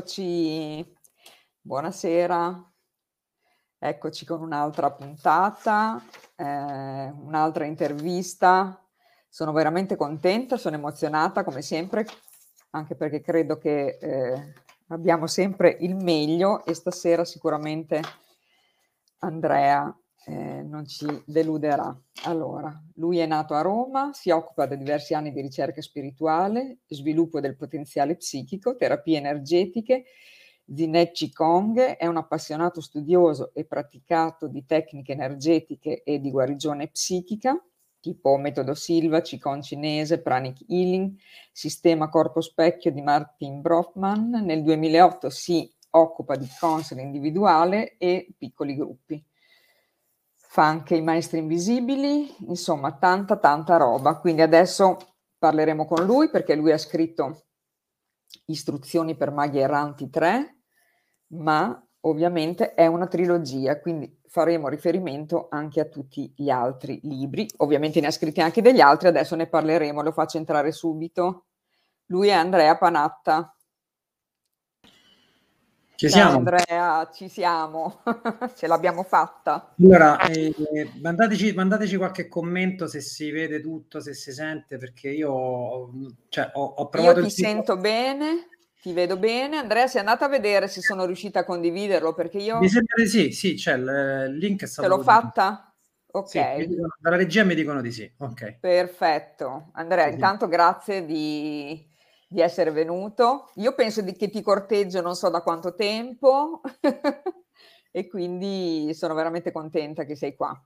Eccoci, buonasera. Eccoci con un'altra puntata, eh, un'altra intervista. Sono veramente contenta, sono emozionata come sempre, anche perché credo che eh, abbiamo sempre il meglio e stasera sicuramente Andrea eh, non ci deluderà. Allora, lui è nato a Roma, si occupa da diversi anni di ricerca spirituale, sviluppo del potenziale psichico, terapie energetiche, di Qigong, è un appassionato studioso e praticato di tecniche energetiche e di guarigione psichica, tipo metodo Silva, Qigong cinese, Pranic Healing, sistema corpo specchio di Martin Brofman. Nel 2008 si occupa di counseling individuale e piccoli gruppi fa anche i maestri invisibili, insomma tanta tanta roba. Quindi adesso parleremo con lui perché lui ha scritto Istruzioni per maghi erranti 3, ma ovviamente è una trilogia, quindi faremo riferimento anche a tutti gli altri libri. Ovviamente ne ha scritti anche degli altri, adesso ne parleremo, lo faccio entrare subito. Lui è Andrea Panatta. Ci siamo. Andrea, ci siamo, ce l'abbiamo fatta. Allora, eh, mandateci, mandateci, qualche commento se si vede tutto, se si sente, perché io cioè, ho, ho provato... Io ti sento bene, ti vedo bene. Andrea, sei andata a vedere se sono riuscita a condividerlo, perché io... Mi sembra di sì, sì, c'è il link è stato... Ce l'ho fatta? Ok. Sì, dicono, dalla regia mi dicono di sì, ok. Perfetto. Andrea, sì, intanto grazie di di essere venuto. Io penso di, che ti corteggio non so da quanto tempo e quindi sono veramente contenta che sei qua.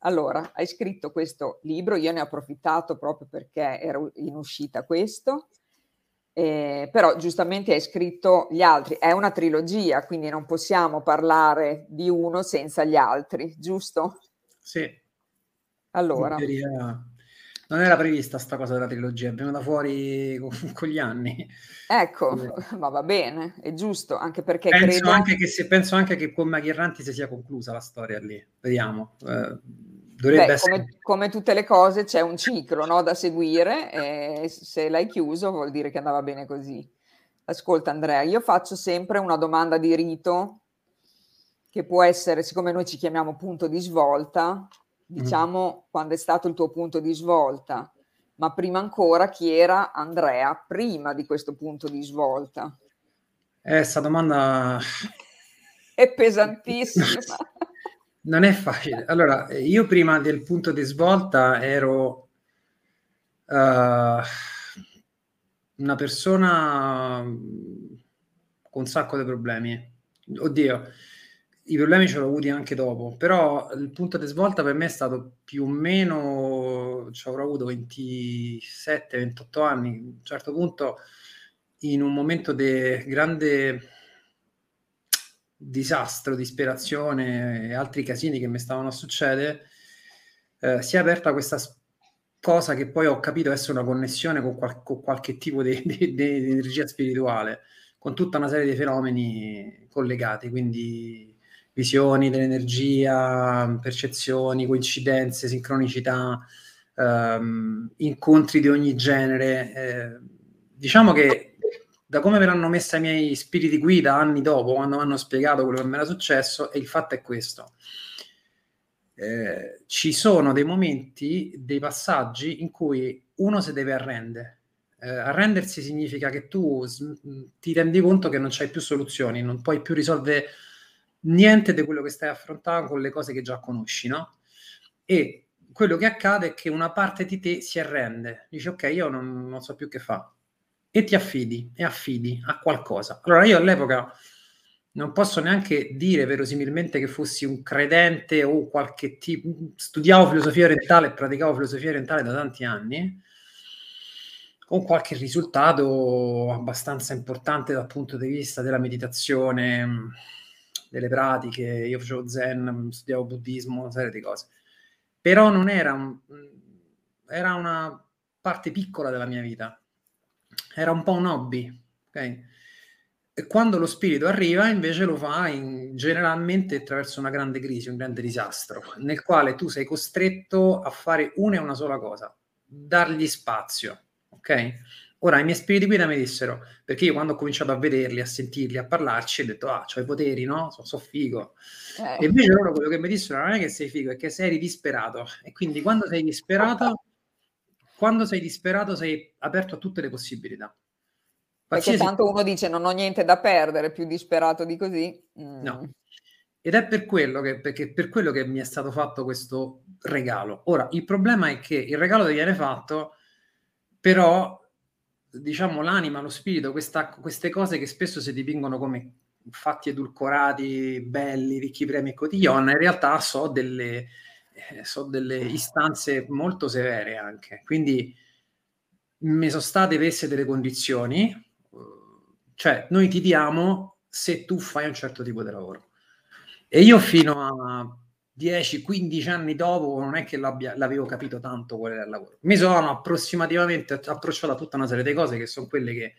Allora, hai scritto questo libro, io ne ho approfittato proprio perché era in uscita questo, eh, però giustamente hai scritto gli altri, è una trilogia, quindi non possiamo parlare di uno senza gli altri, giusto? Sì. Allora, non era prevista sta cosa della trilogia, è venuta fuori con, con gli anni. Ecco, eh. ma va bene, è giusto, anche perché penso credo... Anche che se, penso anche che con Maghi Erranti si sia conclusa la storia lì, vediamo. Eh, Beh, essere... come, come, tutte le cose c'è un ciclo no, da seguire e se l'hai chiuso vuol dire che andava bene così. Ascolta Andrea, io faccio sempre una domanda di rito che può essere, siccome noi ci chiamiamo punto di svolta, diciamo, mm. quando è stato il tuo punto di svolta, ma prima ancora chi era Andrea prima di questo punto di svolta? Eh, questa domanda è pesantissima. non è facile. Allora, io prima del punto di svolta ero uh, una persona con un sacco di problemi. Oddio, i problemi ce l'ho avuti anche dopo, però il punto di svolta per me è stato più o meno, ci avrò avuto 27-28 anni, a un certo punto in un momento di grande disastro, disperazione e altri casini che mi stavano a succedere, eh, si è aperta questa cosa che poi ho capito essere una connessione con, qual- con qualche tipo di, di, di energia spirituale, con tutta una serie di fenomeni collegati, quindi visioni dell'energia, percezioni, coincidenze, sincronicità, ehm, incontri di ogni genere. Eh, diciamo che da come me l'hanno messa i miei spiriti guida anni dopo, quando mi hanno spiegato quello che mi era successo, e il fatto è questo. Eh, ci sono dei momenti, dei passaggi in cui uno si deve arrendere. Eh, arrendersi significa che tu ti rendi conto che non c'hai più soluzioni, non puoi più risolvere niente di quello che stai affrontando con le cose che già conosci, no? E quello che accade è che una parte di te si arrende, dice ok, io non, non so più che fa, e ti affidi, e affidi a qualcosa. Allora io all'epoca non posso neanche dire verosimilmente che fossi un credente o qualche tipo, studiavo filosofia orientale praticavo filosofia orientale da tanti anni, con qualche risultato abbastanza importante dal punto di vista della meditazione, delle pratiche, io facevo zen, studiavo buddismo, una serie di cose. Però non era, un, era una parte piccola della mia vita, era un po' un hobby, ok? E quando lo spirito arriva, invece lo fa in, generalmente attraverso una grande crisi, un grande disastro, nel quale tu sei costretto a fare una e una sola cosa, dargli spazio, ok? Ora, i miei spiriti guida mi dissero, perché io quando ho cominciato a vederli, a sentirli, a parlarci, ho detto, ah, c'ho i poteri, no? Sono so figo. Eh. E invece loro quello che mi dissero non è che sei figo, è che sei disperato. E quindi quando sei disperato, quando sei disperato sei aperto a tutte le possibilità. Qualsiasi... Perché tanto uno dice non ho niente da perdere, più disperato di così. Mm. No. Ed è per quello, che, per quello che mi è stato fatto questo regalo. Ora, il problema è che il regalo ti viene fatto, però, diciamo, l'anima, lo spirito, questa, queste cose che spesso si dipingono come fatti edulcorati, belli, ricchi premi e cotillon, in realtà so delle, eh, so delle istanze molto severe anche. Quindi mi sono state messe delle condizioni, cioè noi ti diamo se tu fai un certo tipo di lavoro. E io fino a 10-15 anni dopo non è che l'avevo capito tanto qual era il lavoro. Mi sono approssimativamente approcciato a tutta una serie di cose che sono quelle che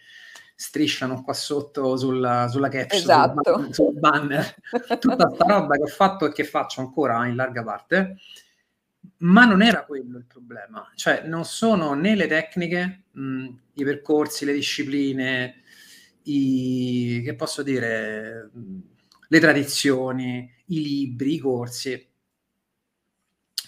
strisciano qua sotto sulla, sulla caption, esatto. sul, sul banner, tutta sta roba che ho fatto e che faccio ancora in larga parte, ma non era quello il problema, cioè non sono né le tecniche, mh, i percorsi, le discipline, i, che posso dire, le tradizioni, i libri, i corsi.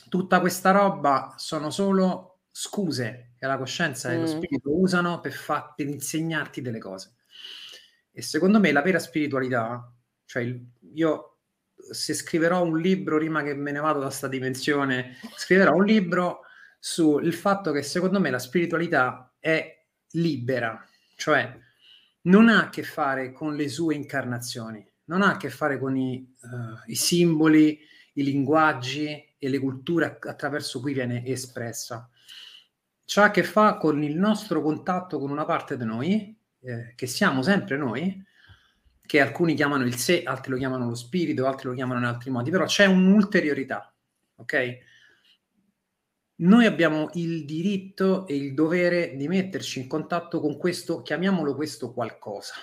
Tutta questa roba sono solo scuse che la coscienza mm. e lo mm. spirito usano per, fa- per insegnarti delle cose. E secondo me la vera spiritualità, cioè il, io se scriverò un libro prima che me ne vado da questa dimensione, scriverò un libro sul fatto che secondo me la spiritualità è libera, cioè non ha a che fare con le sue incarnazioni, non ha a che fare con i, uh, i simboli, i linguaggi e le culture attraverso cui viene espressa. C'ha a che fare con il nostro contatto con una parte di noi, eh, che siamo sempre noi, che alcuni chiamano il sé, altri lo chiamano lo spirito, altri lo chiamano in altri modi, però c'è un'ulteriorità, ok? Noi abbiamo il diritto e il dovere di metterci in contatto con questo, chiamiamolo questo qualcosa,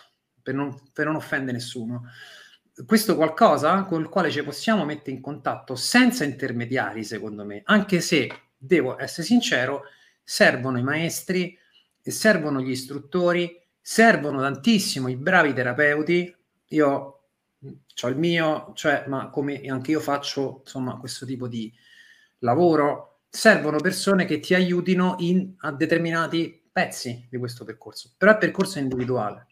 per non, per non offendere nessuno. Questo qualcosa con il quale ci possiamo mettere in contatto senza intermediari, secondo me, anche se, devo essere sincero, servono i maestri, servono gli istruttori, servono tantissimo i bravi terapeuti. Io ho il mio, cioè, ma come anche io faccio, insomma, questo tipo di lavoro, servono persone che ti aiutino in, a determinati pezzi di questo percorso, però il percorso è individuale.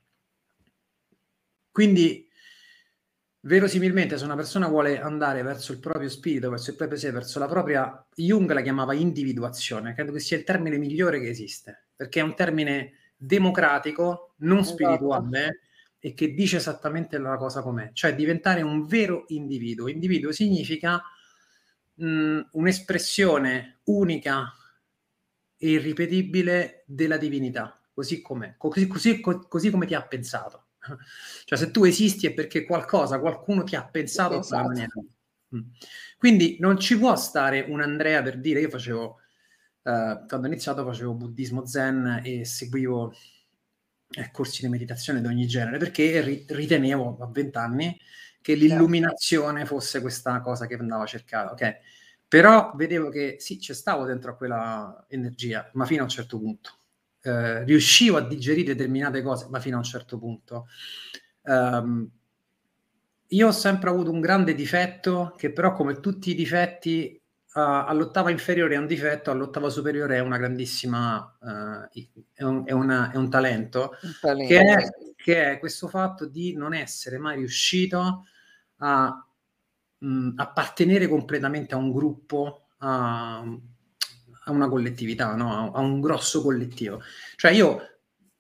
Quindi, verosimilmente, se una persona vuole andare verso il proprio spirito, verso il proprio sé, verso la propria, Jung la chiamava individuazione, credo che sia il termine migliore che esiste, perché è un termine democratico, non esatto. spirituale, e che dice esattamente la cosa com'è, cioè diventare un vero individuo. Individuo significa mh, un'espressione unica e irripetibile della divinità, così com'è, così, così, così come ti ha pensato. Cioè, se tu esisti è perché qualcosa, qualcuno ti ha pensato in quella maniera. Quindi non ci può stare un Andrea per dire, io facevo, eh, quando ho iniziato facevo buddismo zen e seguivo eh, corsi di meditazione di ogni genere, perché ri- ritenevo a vent'anni che certo. l'illuminazione fosse questa cosa che andava cercata, ok? Però vedevo che sì, ci stavo dentro a quella energia, ma fino a un certo punto. Eh, riuscivo a digerire determinate cose, ma fino a un certo punto. Um, io ho sempre avuto un grande difetto, che però come tutti i difetti, uh, all'ottava inferiore è un difetto, all'ottava superiore è una grandissima, uh, è, un, è, una, è, un, talento, un talento. Che, è, che è questo fatto di non essere mai riuscito a mh, appartenere completamente a un gruppo, a, a una collettività, no? a, un grosso collettivo. Cioè io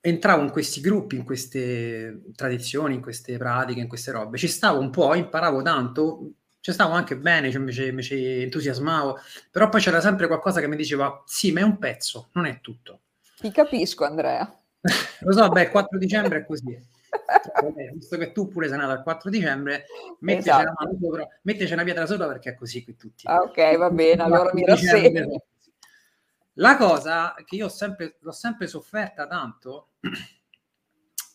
entravo in questi gruppi, in queste tradizioni, in queste pratiche, in queste robe, ci stavo un po', imparavo tanto, ci stavo anche bene, cioè mi, ci, entusiasmavo, però poi c'era sempre qualcosa che mi diceva sì, ma è un pezzo, non è tutto. Ti capisco Andrea. Lo so, beh, 4 dicembre è così. visto che tu pure sei nato il 4 dicembre, metteci, esatto. una, sopra, metteci una pietra sopra perché è così qui tutti. Ah, ok, va bene, allora mi rassegno. La cosa che io ho sempre, l'ho sempre sofferta tanto,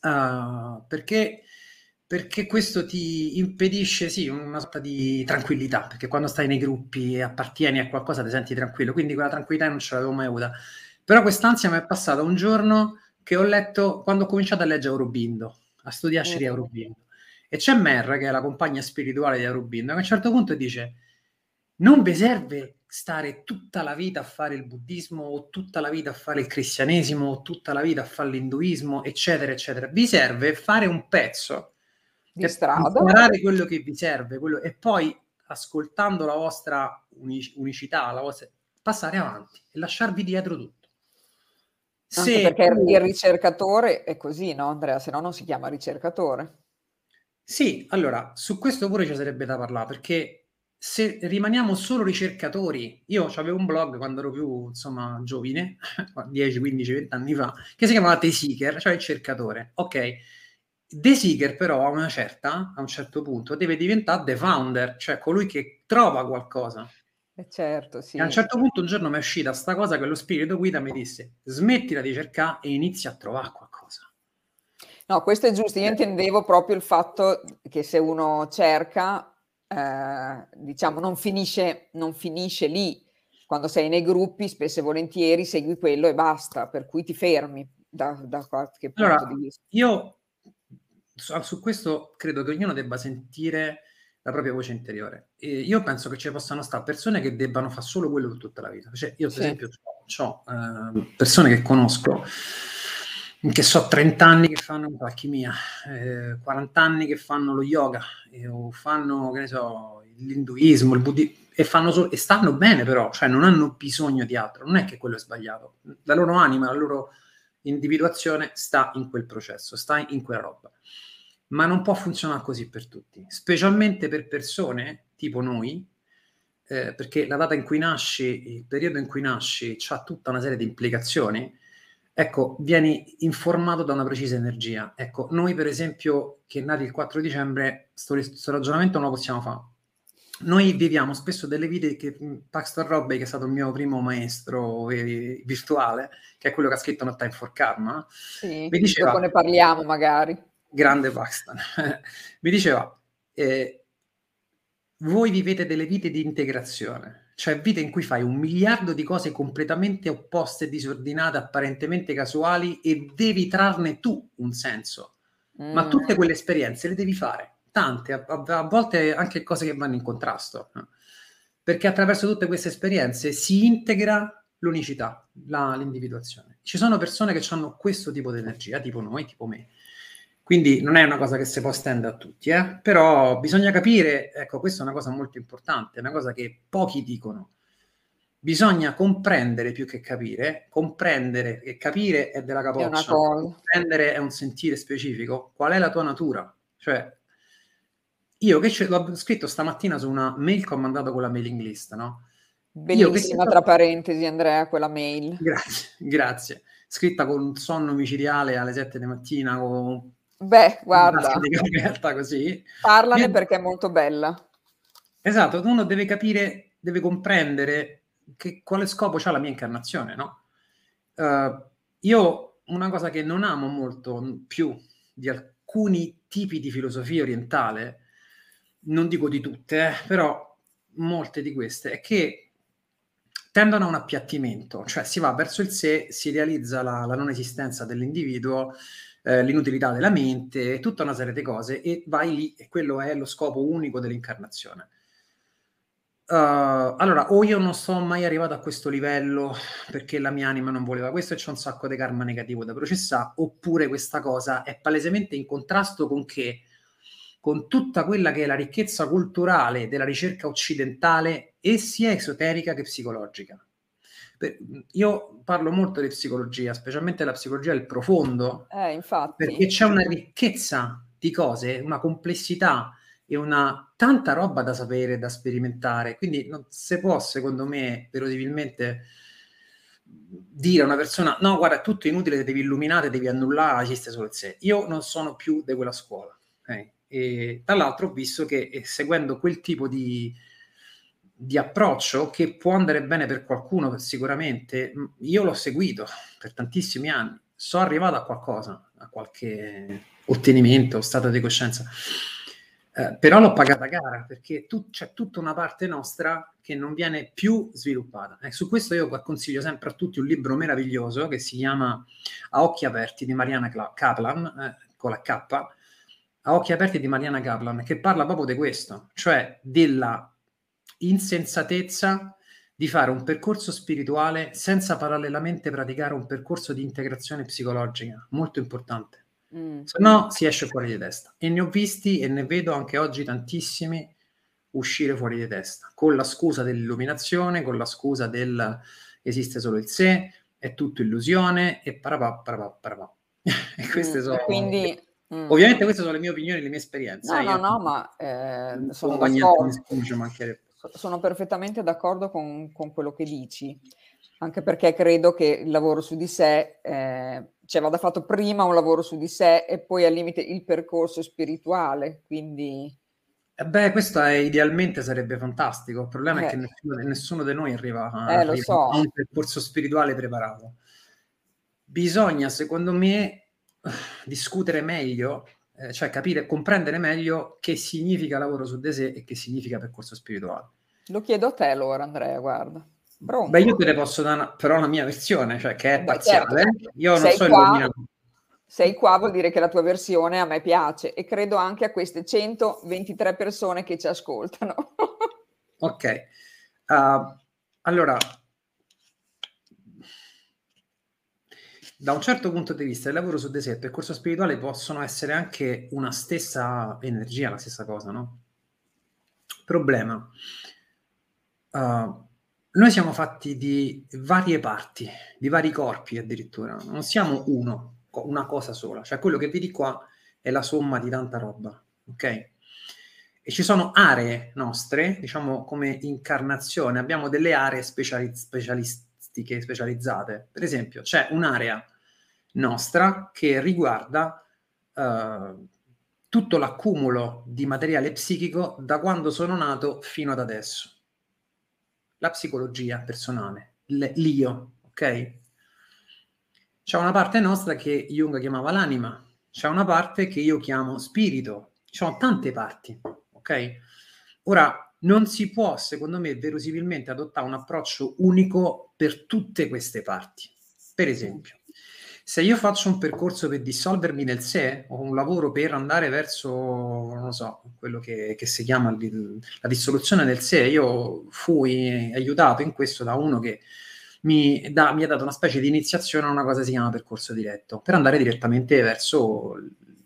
uh, perché, perché questo ti impedisce, sì, una sorta di tranquillità, perché quando stai nei gruppi e appartieni a qualcosa ti senti tranquillo, quindi quella tranquillità non ce l'avevo mai avuta. Però quest'ansia mi è passata un giorno che ho letto quando ho cominciato a leggere Aurobindo, a studiarci di Aurobindo. E c'è Merra, che è la compagna spirituale di Aurobindo, che a un certo punto dice non vi serve stare tutta la vita a fare il buddismo o tutta la vita a fare il cristianesimo o tutta la vita a fare l'induismo, eccetera, eccetera. Vi serve fare un pezzo di strada, imparare quello che vi serve quello, e poi ascoltando la vostra unicità, la vostra, passare avanti e lasciarvi dietro tutto. Se perché tu... il ricercatore è così, no Andrea? Se no non si chiama ricercatore. Sì, allora, su questo pure ci sarebbe da parlare, perché se rimaniamo solo ricercatori, io avevo un blog quando ero più, insomma, giovine, 10, 15, 20 anni fa, che si chiamava The Seeker, cioè il cercatore. Ok, The Seeker però a una certa, a un certo punto, deve diventare The Founder, cioè colui che trova qualcosa. Eh certo, sì. E a un certo punto un giorno mi è uscita sta cosa che lo spirito guida mi disse smettila di cercare e inizia a trovare qualcosa. No, questo è giusto. Io eh. intendevo proprio il fatto che se uno cerca eh, diciamo, non finisce, non finisce lì. Quando sei nei gruppi, spesso e volentieri segui quello e basta, per cui ti fermi da, da qualche punto allora, di vista. Io su, su, questo credo che ognuno debba sentire la propria voce interiore. E io penso che ci possano stare persone che debbano fare solo quello per tutta la vita. Cioè, io, per sì. esempio, ho eh, persone che conosco che so 30 anni che fanno l'alchimia, eh, 40 anni che fanno lo yoga, eh, o fanno, che ne so, l'induismo, il buddismo, e, fanno solo, e stanno bene però, cioè non hanno bisogno di altro, non è che quello è sbagliato. La loro anima, la loro individuazione sta in quel processo, sta in quella roba. Ma non può funzionare così per tutti, specialmente per persone tipo noi, eh, perché la data in cui nasci, il periodo in cui nasci, ha tutta una serie di implicazioni ecco, vieni informato da una precisa energia. Ecco, noi per esempio, che nati il 4 dicembre, questo ragionamento non lo possiamo fare. Noi viviamo spesso delle vite che Paxton Robbie, che è stato il mio primo maestro eh, virtuale, che è quello che ha scritto No Time for Karma, sì, mi diceva... Dopo ne parliamo magari. Grande Paxton. mi diceva, eh, voi vivete delle vite di integrazione cioè vite in cui fai un miliardo di cose completamente opposte, disordinate, apparentemente casuali e devi trarne tu un senso. Mm. Ma tutte quelle esperienze le devi fare, tante, a, a, volte anche cose che vanno in contrasto, perché attraverso tutte queste esperienze si integra l'unicità, la, l'individuazione. Ci sono persone che hanno questo tipo di energia, tipo noi, tipo me. Quindi non è una cosa che si può stendere a tutti, eh? però bisogna capire, ecco, questa è una cosa molto importante, una cosa che pochi dicono. Bisogna comprendere più che capire, comprendere e capire è della capoccia, è comprendere è un sentire specifico, qual è la tua natura? Cioè, io che l'ho scritto stamattina su una mail che ho mandato con la mailing list, no? Bellissima, tra parentesi, Andrea, quella mail. Grazie, grazie. Scritta con un sonno micidiale alle 7 di mattina, con Beh, guarda, aperta così. parlane e... perché è molto bella. Esatto, uno deve capire, deve comprendere che, quale scopo ha la mia incarnazione, no? Uh, io una cosa che non amo molto più di alcuni tipi di filosofia orientale, non dico di tutte, eh, però molte di queste, è che tendono a un appiattimento, cioè si va verso il sé, si realizza la, la non esistenza dell'individuo, eh, l'inutilità della mente, tutta una serie di cose e vai lì e quello è lo scopo unico dell'incarnazione. Uh, allora, o io non sono mai arrivato a questo livello perché la mia anima non voleva questo e c'è un sacco di karma negativo da processare, oppure questa cosa è palesemente in contrasto con che? Con tutta quella che è la ricchezza culturale della ricerca occidentale e sia esoterica che psicologica io parlo molto di psicologia, specialmente la psicologia del profondo, eh, infatti. perché c'è una ricchezza di cose, una complessità e una tanta roba da sapere, da sperimentare. Quindi non si può, secondo me, verosimilmente dire a una persona no, guarda, è tutto inutile, devi illuminare, devi annullare, esiste solo il sé. Io non sono più di quella scuola. Okay? E tra l'altro ho visto che eh, seguendo quel tipo di, di approccio che può andare bene per qualcuno, sicuramente. Io l'ho seguito per tantissimi anni, sono arrivato a qualcosa, a qualche ottenimento, stato di coscienza. Eh, però l'ho pagata cara perché tu, c'è tutta una parte nostra che non viene più sviluppata. Eh, su questo io consiglio sempre a tutti un libro meraviglioso che si chiama A occhi aperti di Mariana Kaplan, eh, con la K, A occhi aperti di Mariana Kaplan, che parla proprio di questo, cioè della insensatezza di fare un percorso spirituale senza parallelamente praticare un percorso di integrazione psicologica, molto importante. Mm. Se no si esce fuori di testa. E ne ho visti e ne vedo anche oggi tantissimi uscire fuori di testa, con la scusa dell'illuminazione, con la scusa del esiste solo il sé, è tutto illusione e parapà, parapà, parapà. e queste mm. sono... Quindi... Mm. Ovviamente queste sono le mie opinioni, le mie esperienze. No, eh, no, no, ma eh, sono d'accordo. Scusa, sono perfettamente d'accordo con, con, quello che dici, anche perché credo che il lavoro su di sé, eh, cioè vada fatto prima un lavoro su di sé e poi al limite il percorso spirituale, quindi... Eh beh, questo è, idealmente sarebbe fantastico, il problema eh. è che nessuno, nessuno, di noi arriva, a, eh, arriva so. a un percorso spirituale preparato. Bisogna, secondo me, discutere meglio eh, cioè capire, comprendere meglio che significa lavoro su di sé e che significa percorso spirituale. Lo chiedo a te allora, Andrea, guarda. Pronto? Beh, io te ne posso dare una, però la mia versione, cioè che è Beh, parziale. Certo. Io non sei so qua, Sei qua vuol dire che la tua versione a me piace e credo anche a queste 123 persone che ci ascoltano. ok. Uh, allora, da un certo punto di vista il lavoro su sé e il percorso spirituale possono essere anche una stessa energia, la stessa cosa, no? Problema. Uh, noi siamo fatti di varie parti, di vari corpi addirittura, non siamo uno, una cosa sola, cioè quello che vedi qua è la somma di tanta roba, ok? E ci sono aree nostre, diciamo come incarnazione, abbiamo delle aree speciali- specialistiche specializzate. Per esempio, c'è un'area nostra che riguarda uh, tutto l'accumulo di materiale psichico da quando sono nato fino ad adesso. La psicologia personale, l'io, ok? C'è una parte nostra che Jung chiamava l'anima, c'è una parte che io chiamo spirito, ci sono tante parti, ok? Ora, non si può, secondo me, verosimilmente adottare un approccio unico per tutte queste parti. Per esempio, se io faccio un percorso per dissolvermi nel sé, o un lavoro per andare verso, non so, quello che, che si chiama la dissoluzione del sé, io fui aiutato in questo da uno che mi, da, mi ha dato una specie di iniziazione a una cosa che si chiama percorso diretto, per andare direttamente verso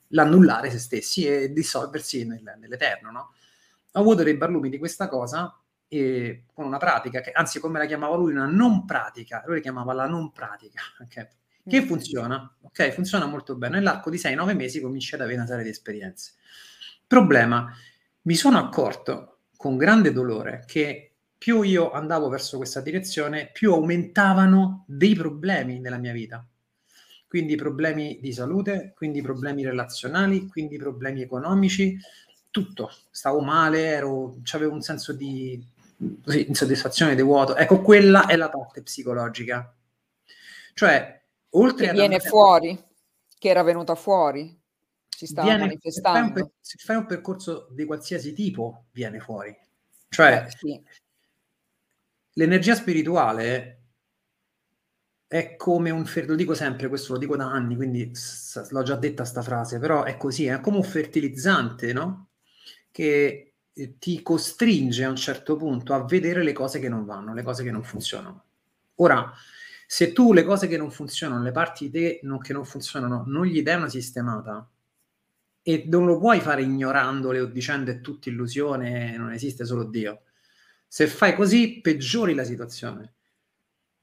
l'annullare se stessi e dissolversi nel, nell'eterno, no? ho avuto dei barlumi di questa cosa e con una pratica, che, anzi come la chiamava lui, una non pratica, lui la chiamava la non pratica, okay? Che mm. funziona, ok? Funziona molto bene. Nell'arco di 6-9 mesi cominci ad avere una serie di esperienze. Problema, mi sono accorto con grande dolore che più io andavo verso questa direzione, più aumentavano dei problemi nella mia vita. Quindi problemi di salute, quindi problemi relazionali, quindi problemi economici, tutto, stavo male, ero, avevo un senso di così, insoddisfazione, di vuoto. Ecco, quella è la parte psicologica. Cioè, oltre che viene fuori, che era venuta fuori, si stava viene, manifestando. Se fai, un, se fai, un, percorso di qualsiasi tipo, viene fuori. Cioè, eh, sì. l'energia spirituale è come un fer- lo dico sempre, questo lo dico da anni, quindi s- l'ho già detta sta frase, però è così, è come un fertilizzante, no? che eh, ti costringe a un certo punto a vedere le cose che non vanno, le cose che non funzionano. Ora, se tu le cose che non funzionano, le parti di te non, che non funzionano, non gli dai una sistemata e non lo puoi fare ignorandole o dicendo è tutta illusione, non esiste solo Dio. Se fai così, peggiori la situazione.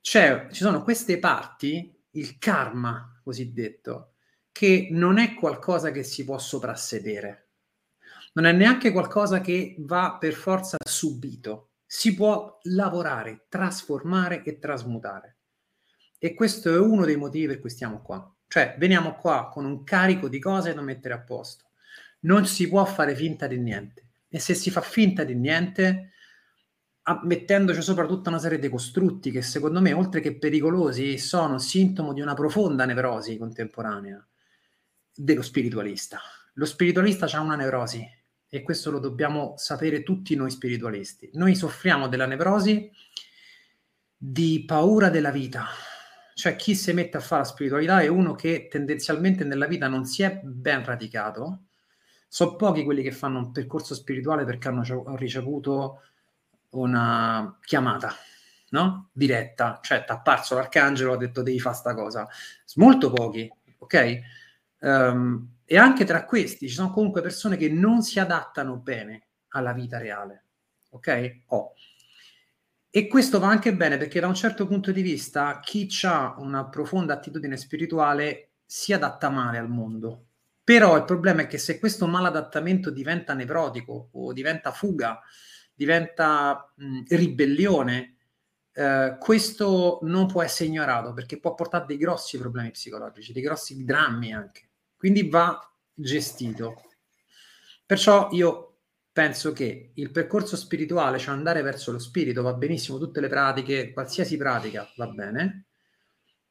C'è, ci sono queste parti, il karma cosiddetto, che non è qualcosa che si può soprassedere non è neanche qualcosa che va per forza subito. Si può lavorare, trasformare e trasmutare. E questo è uno dei motivi per cui stiamo qua. Cioè, veniamo qua con un carico di cose da mettere a posto. Non si può fare finta di niente. E se si fa finta di niente, mettendoci sopra tutta una serie di costrutti che secondo me, oltre che pericolosi, sono sintomo di una profonda nevrosi contemporanea dello spiritualista. Lo spiritualista ha una nevrosi, e questo lo dobbiamo sapere tutti noi spiritualisti. Noi soffriamo della nevrosi di paura della vita. Cioè chi si mette a fare la spiritualità è uno che tendenzialmente nella vita non si è ben radicato. Sono pochi quelli che fanno un percorso spirituale perché hanno ricevuto una chiamata, no? Diretta, cioè ti è apparso l'arcangelo, ha detto devi fare sta cosa. Molto pochi, ok? Um, e anche tra questi ci sono comunque persone che non si adattano bene alla vita reale. Ok? Oh. E questo va anche bene perché da un certo punto di vista chi ha una profonda attitudine spirituale si adatta male al mondo. Però il problema è che se questo maladattamento diventa nevrotico o diventa fuga, diventa mh, ribellione, eh, questo non può essere ignorato perché può portare dei grossi problemi psicologici, dei grossi drammi anche. Quindi va gestito. Perciò io penso che il percorso spirituale, cioè andare verso lo spirito, va benissimo, tutte le pratiche, qualsiasi pratica va bene,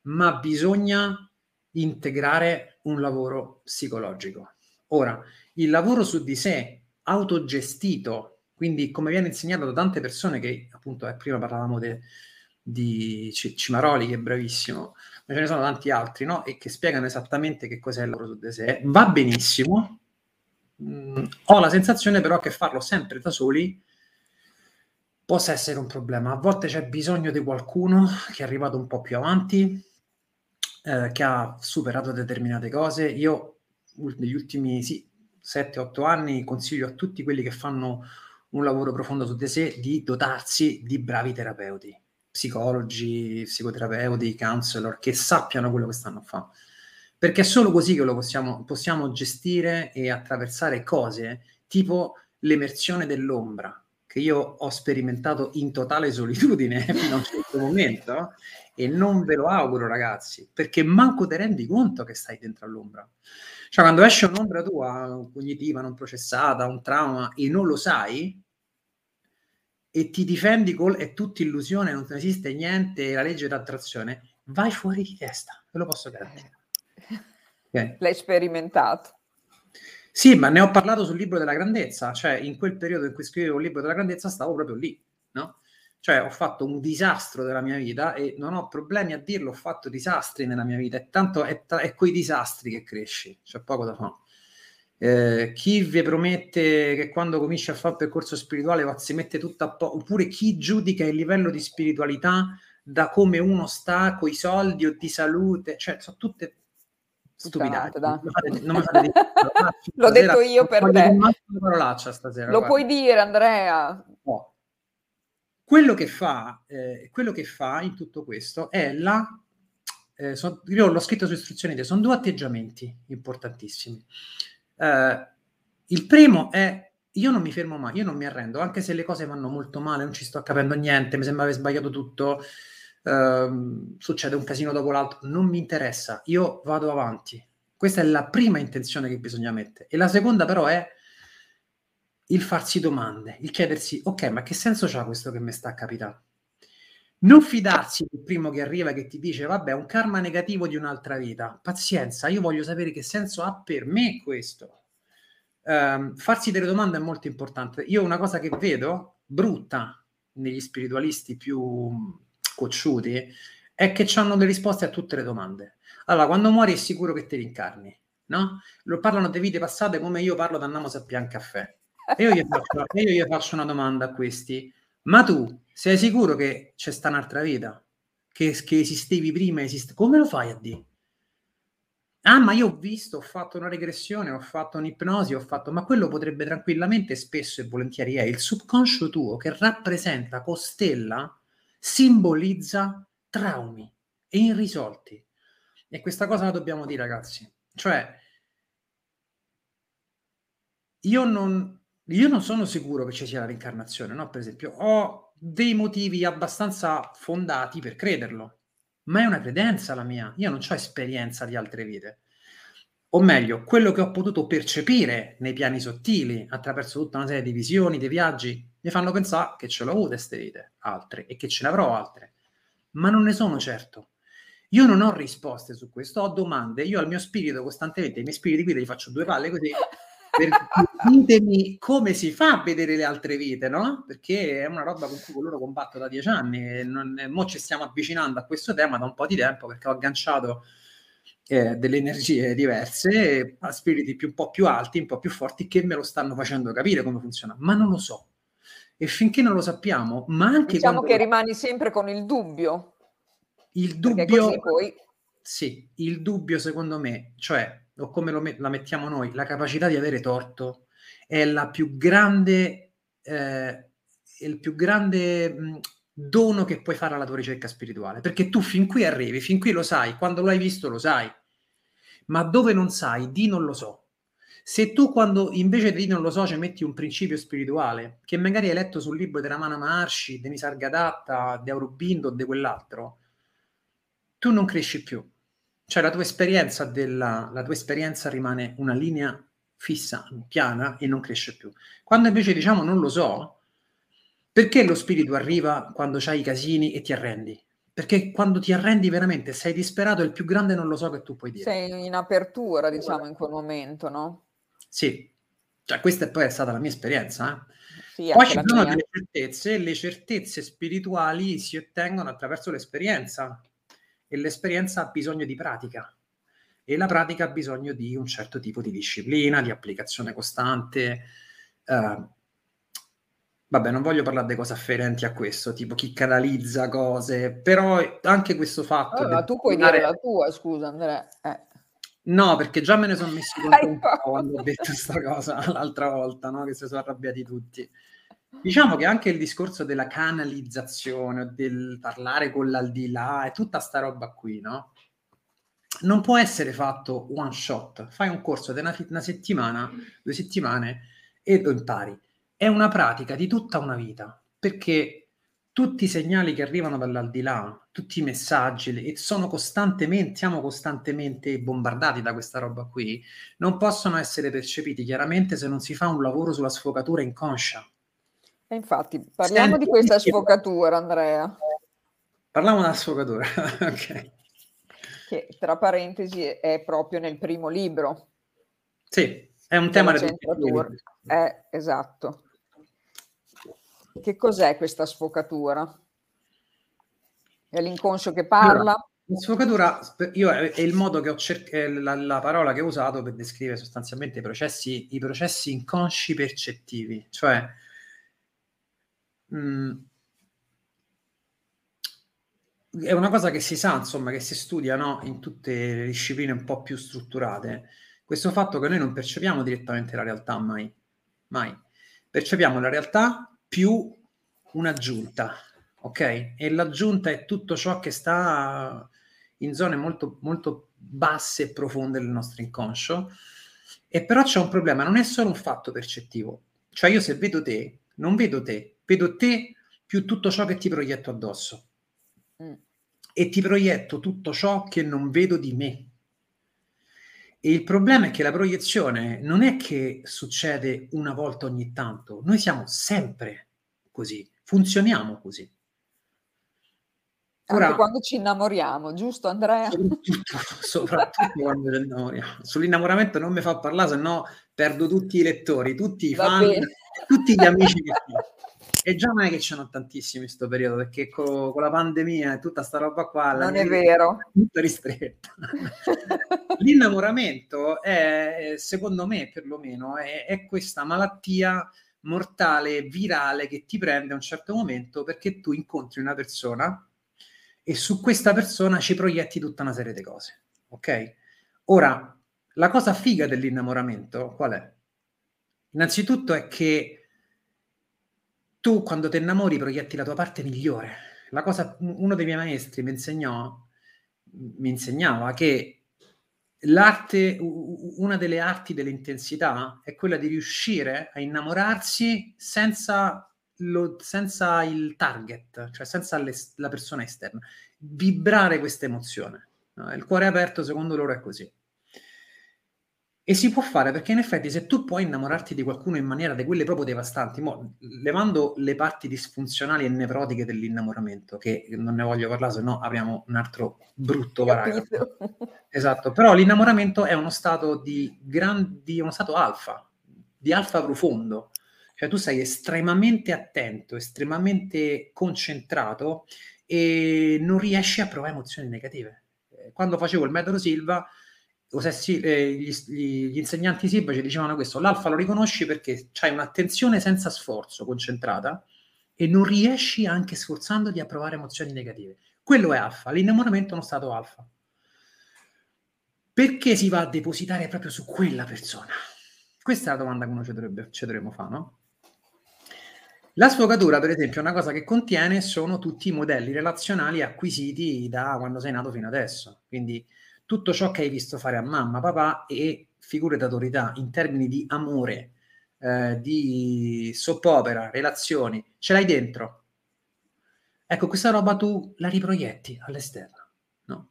ma bisogna integrare un lavoro psicologico. Ora, il lavoro su di sé, autogestito, quindi come viene insegnato da tante persone che appunto eh, prima parlavamo de, di Cimaroli, che è bravissimo, ma ce ne sono tanti altri, no? E che spiegano esattamente che cos'è il lavoro su di sé. Va benissimo, mm, ho la sensazione però che farlo sempre da soli possa essere un problema. A volte c'è bisogno di qualcuno che è arrivato un po' più avanti, eh, che ha superato determinate cose. Io negli ultimi sì, 7-8 anni consiglio a tutti quelli che fanno un lavoro profondo su di sé di dotarsi di bravi terapeuti psicologi, psicoterapeuti, counselor che sappiano quello che stanno a fare. Perché è solo così che lo possiamo, possiamo gestire e attraversare cose tipo l'emersione dell'ombra, che io ho sperimentato in totale solitudine fino a un certo momento e non ve lo auguro ragazzi, perché manco ti rendi conto che stai dentro all'ombra. Cioè quando esce un'ombra tua, cognitiva, non processata, un trauma, e non lo sai, e ti difendi col è tutta illusione, non esiste niente, la legge d'attrazione, vai fuori di testa, ve lo posso garantire. Okay. L'hai sperimentato. Sì, ma ne ho parlato sul libro della grandezza, cioè in quel periodo in cui scrivevo il libro della grandezza stavo proprio lì, no? Cioè ho fatto un disastro della mia vita e non ho problemi a dirlo, ho fatto disastri nella mia vita e tanto è, tra- è quei disastri che cresci, c'è poco da fare. Eh, chi vi promette che quando comincia a fare il percorso spirituale va, si mette tutto a poco, oppure chi giudica il livello di spiritualità da come uno sta coi soldi o di salute, cioè sono tutte stupidate. Non mi fate dire, L'ho detto io per te. Stasera, Lo guarda. puoi dire, Andrea. No. Quello che fa, eh, quello che fa in tutto questo è la eh, so, io l'ho scritto su istruzioni, sono due atteggiamenti importantissimi. Eh, il primo è io non mi fermo mai, io non mi arrendo, anche se le cose vanno molto male, non ci sto capendo niente, mi sembra aver sbagliato tutto, ehm, succede un casino dopo l'altro, non mi interessa, io vado avanti. Questa è la prima intenzione che bisogna mettere. E la seconda però è il farsi domande, il chiedersi, ok, ma che senso ha questo che mi sta capitando? Non fidarsi del primo che arriva che ti dice, vabbè, un karma negativo di un'altra vita. Pazienza, io voglio sapere che senso ha per me questo. Um, farsi delle domande è molto importante. Io una cosa che vedo brutta negli spiritualisti più cocciuti è che hanno le risposte a tutte le domande. Allora, quando muori è sicuro che ti rincarni, no? Lo parlano di vite passate come io parlo da Namos a Pian Caffè. E io gli faccio, io gli faccio una domanda a questi. Ma tu sei sicuro che c'è sta un'altra vita? Che, che esistevi prima? Esiste... Come lo fai a dire? Ah, ma io ho visto, ho fatto una regressione, ho fatto un'ipnosi, ho fatto... Ma quello potrebbe tranquillamente, spesso e volentieri è il subconscio tuo che rappresenta, costella, simbolizza traumi e irrisolti. E questa cosa la dobbiamo dire, ragazzi. Cioè, io non, io non sono sicuro che ci sia la reincarnazione, no? Per esempio, ho dei motivi abbastanza fondati per crederlo, ma è una credenza la mia. Io non ho esperienza di altre vite. O meglio, quello che ho potuto percepire nei piani sottili, attraverso tutta una serie di visioni, di viaggi, mi fanno pensare che ce l'ho avute queste vite, altre, e che ce ne avrò altre. Ma non ne sono certo. Io non ho risposte su questo, ho domande. Io al mio spirito costantemente, ai miei spiriti guida gli faccio due palle così ditemi come si fa a vedere le altre vite, no? Perché è una roba con cui loro combatto da dieci anni e non, mo ci stiamo avvicinando a questo tema da un po' di tempo perché ho agganciato eh, delle energie diverse a spiriti più, un po' più alti, un po' più forti che me lo stanno facendo capire come funziona, ma non lo so. E finché non lo sappiamo, ma anche diciamo che lo... rimani sempre con il dubbio. Il dubbio poi... Sì, il dubbio secondo me, cioè o come lo, la mettiamo noi, la capacità di avere torto è la più grande, eh, il più grande mh, dono che puoi fare alla tua ricerca spirituale, perché tu fin qui arrivi, fin qui lo sai, quando lo hai visto lo sai, ma dove non sai, di non lo so. Se tu quando invece di non lo so ci metti un principio spirituale, che magari hai letto sul libro di Ramana Maharshi, di Nisargadatta, di Aurobindo o di quell'altro, tu non cresci più cioè la tua esperienza, della, la tua esperienza rimane una linea fissa, piana e non cresce più. Quando invece diciamo non lo so, perché lo spirito arriva quando c'hai i casini e ti arrendi? Perché quando ti arrendi veramente sei disperato, è il più grande non lo so che tu puoi dire. Sei in apertura, diciamo, in quel momento, no? Sì, cioè questa è poi è stata la mia esperienza. Eh? Sì, poi ci sono delle certezze, le certezze spirituali si ottengono attraverso l'esperienza e l'esperienza ha bisogno di pratica e la pratica ha bisogno di un certo tipo di disciplina, di applicazione costante. Uh, vabbè, non voglio parlare di cose afferenti a questo, tipo chi canalizza cose, però anche questo fatto... Allora, tu puoi dire la tua, scusa Andrea. Eh. No, perché già me ne sono messo conto un po' quando ho detto questa cosa l'altra volta, no? che si sono arrabbiati tutti. Diciamo che anche il discorso della canalizzazione, del parlare con l'aldilà e tutta sta roba qui, no? Non può essere fatto one shot. Fai un corso di una, una settimana, due settimane e lo impari. È una pratica di tutta una vita, perché tutti i segnali che arrivano dall'aldilà, tutti i messaggi, e sono costantemente, siamo costantemente bombardati da questa roba qui, non possono essere percepiti chiaramente se non si fa un lavoro sulla sfogatura inconscia. E infatti, parliamo Senti, di questa sfocatura, Andrea. Parliamo della sfocatura, ok. Che tra parentesi è proprio nel primo libro. Sì, è un tema del Eh, esatto. Che cos'è questa sfocatura? È l'inconscio che parla? Allora, la sfocatura io, è il modo che ho cercato, la, la, parola che ho usato per descrivere sostanzialmente i processi, i processi inconsci percettivi, cioè Mm. è una cosa che si sa, insomma, che si studia no? in tutte le discipline un po' più strutturate. Questo fatto che noi non percepiamo direttamente la realtà mai, mai. Percepiamo la realtà più un'aggiunta, ok? E l'aggiunta è tutto ciò che sta in zone molto, molto basse e profonde del nostro inconscio. E però c'è un problema, non è solo un fatto percettivo. Cioè io se vedo te, non vedo te, vedo te più tutto ciò che ti proietto addosso. Mm. E ti proietto tutto ciò che non vedo di me. E il problema è che la proiezione non è che succede una volta ogni tanto, noi siamo sempre così, funzioniamo così. Ora, Anche quando ci innamoriamo, giusto Andrea? Soprattutto, soprattutto quando ci innamoriamo. Sull'innamoramento non mi fa parlare, se no perdo tutti i lettori, tutti i Va fan, bene. tutti gli amici che E già non è che ce n'ho tantissimi in questo periodo, perché con, con, la pandemia e tutta sta roba qua... Non è vero. È tutta ristretta. L'innamoramento è, secondo me, perlomeno, è, è questa malattia mortale, virale, che ti prende a un certo momento perché tu incontri una persona e su questa persona ci proietti tutta una serie di cose. Ok? Ora, la cosa figa dell'innamoramento qual è? Innanzitutto è che tu quando ti innamori proietti la tua parte migliore. Cosa, uno dei miei maestri mi insegnò, mi insegnava che l'arte, una delle arti dell'intensità è quella di riuscire a innamorarsi senza, lo, senza il target, cioè senza la persona esterna. Vibrare questa emozione. No? Il cuore aperto, secondo loro, è così. E si può fare perché in effetti se tu puoi innamorarti di qualcuno in maniera di quelle proprio devastanti, mo, levando le parti disfunzionali e nevrotiche dell'innamoramento, che non ne voglio parlare, se no apriamo un altro brutto paragrafo. esatto, però l'innamoramento è uno stato di grandi, uno stato alfa, di alfa profondo, cioè tu sei estremamente attento, estremamente concentrato e non riesci a provare emozioni negative. Eh, quando facevo il metodo Silva, eh, gli, insegnanti Silva ci dicevano questo, l'alfa lo riconosci perché hai un'attenzione senza sforzo, concentrata, e non riesci anche sforzandoti a provare emozioni negative. Quello è alfa, l'innamoramento è uno stato alfa. Perché si va a depositare proprio su quella persona? Questa è la domanda che uno ci, dovrebbe, ci dovremmo fare, no? La sfogatura, per esempio, è una cosa che contiene sono tutti i modelli relazionali acquisiti da quando sei nato fino adesso. Quindi tutto ciò che hai visto fare a mamma, papà e figure d'autorità in termini di amore, eh, di soppopera, relazioni, ce l'hai dentro. Ecco, questa roba tu la riproietti all'esterno, no?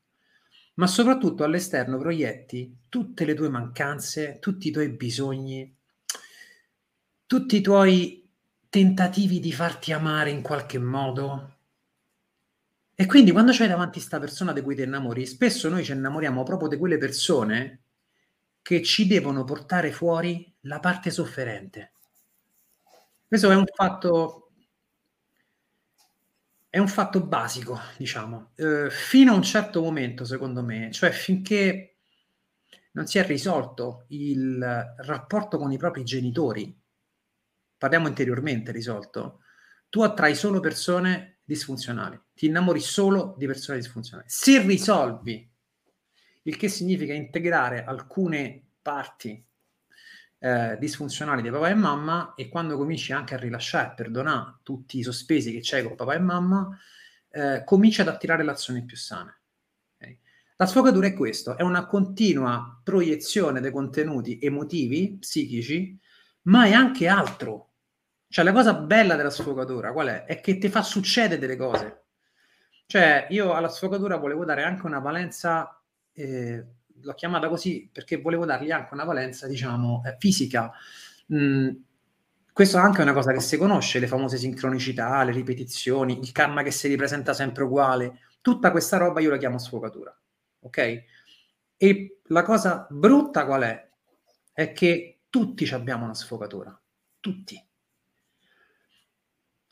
Ma soprattutto all'esterno proietti tutte le tue mancanze, tutti i tuoi bisogni, tutti i tuoi tentativi di farti amare in qualche modo. E quindi quando c'hai davanti questa persona di cui ti innamori, spesso noi ci innamoriamo proprio di quelle persone che ci devono portare fuori la parte sofferente. Questo è un fatto, è un fatto basico, diciamo, eh, fino a un certo momento, secondo me, cioè finché non si è risolto il rapporto con i propri genitori, parliamo interiormente risolto, tu attrai solo persone disfunzionali, ti innamori solo di persone disfunzionali. Se risolvi, il che significa integrare alcune parti eh, disfunzionali di papà e mamma e quando cominci anche a rilasciare e perdonare tutti i sospesi che c'hai con papà e mamma, eh, cominci ad attirare relazioni più sane. Okay? La sfogatura è questo, è una continua proiezione dei contenuti emotivi, psichici, ma è anche altro cioè, la cosa bella della sfogatura qual è? È che ti fa succedere delle cose. Cioè, io alla sfogatura volevo dare anche una valenza, eh, l'ho chiamata così perché volevo dargli anche una valenza, diciamo, eh, fisica. Mm, questo è anche una cosa che si conosce, le famose sincronicità, le ripetizioni, il karma che si ripresenta sempre uguale. Tutta questa roba io la chiamo sfogatura. Ok? E la cosa brutta qual è? È che tutti abbiamo una sfogatura. Tutti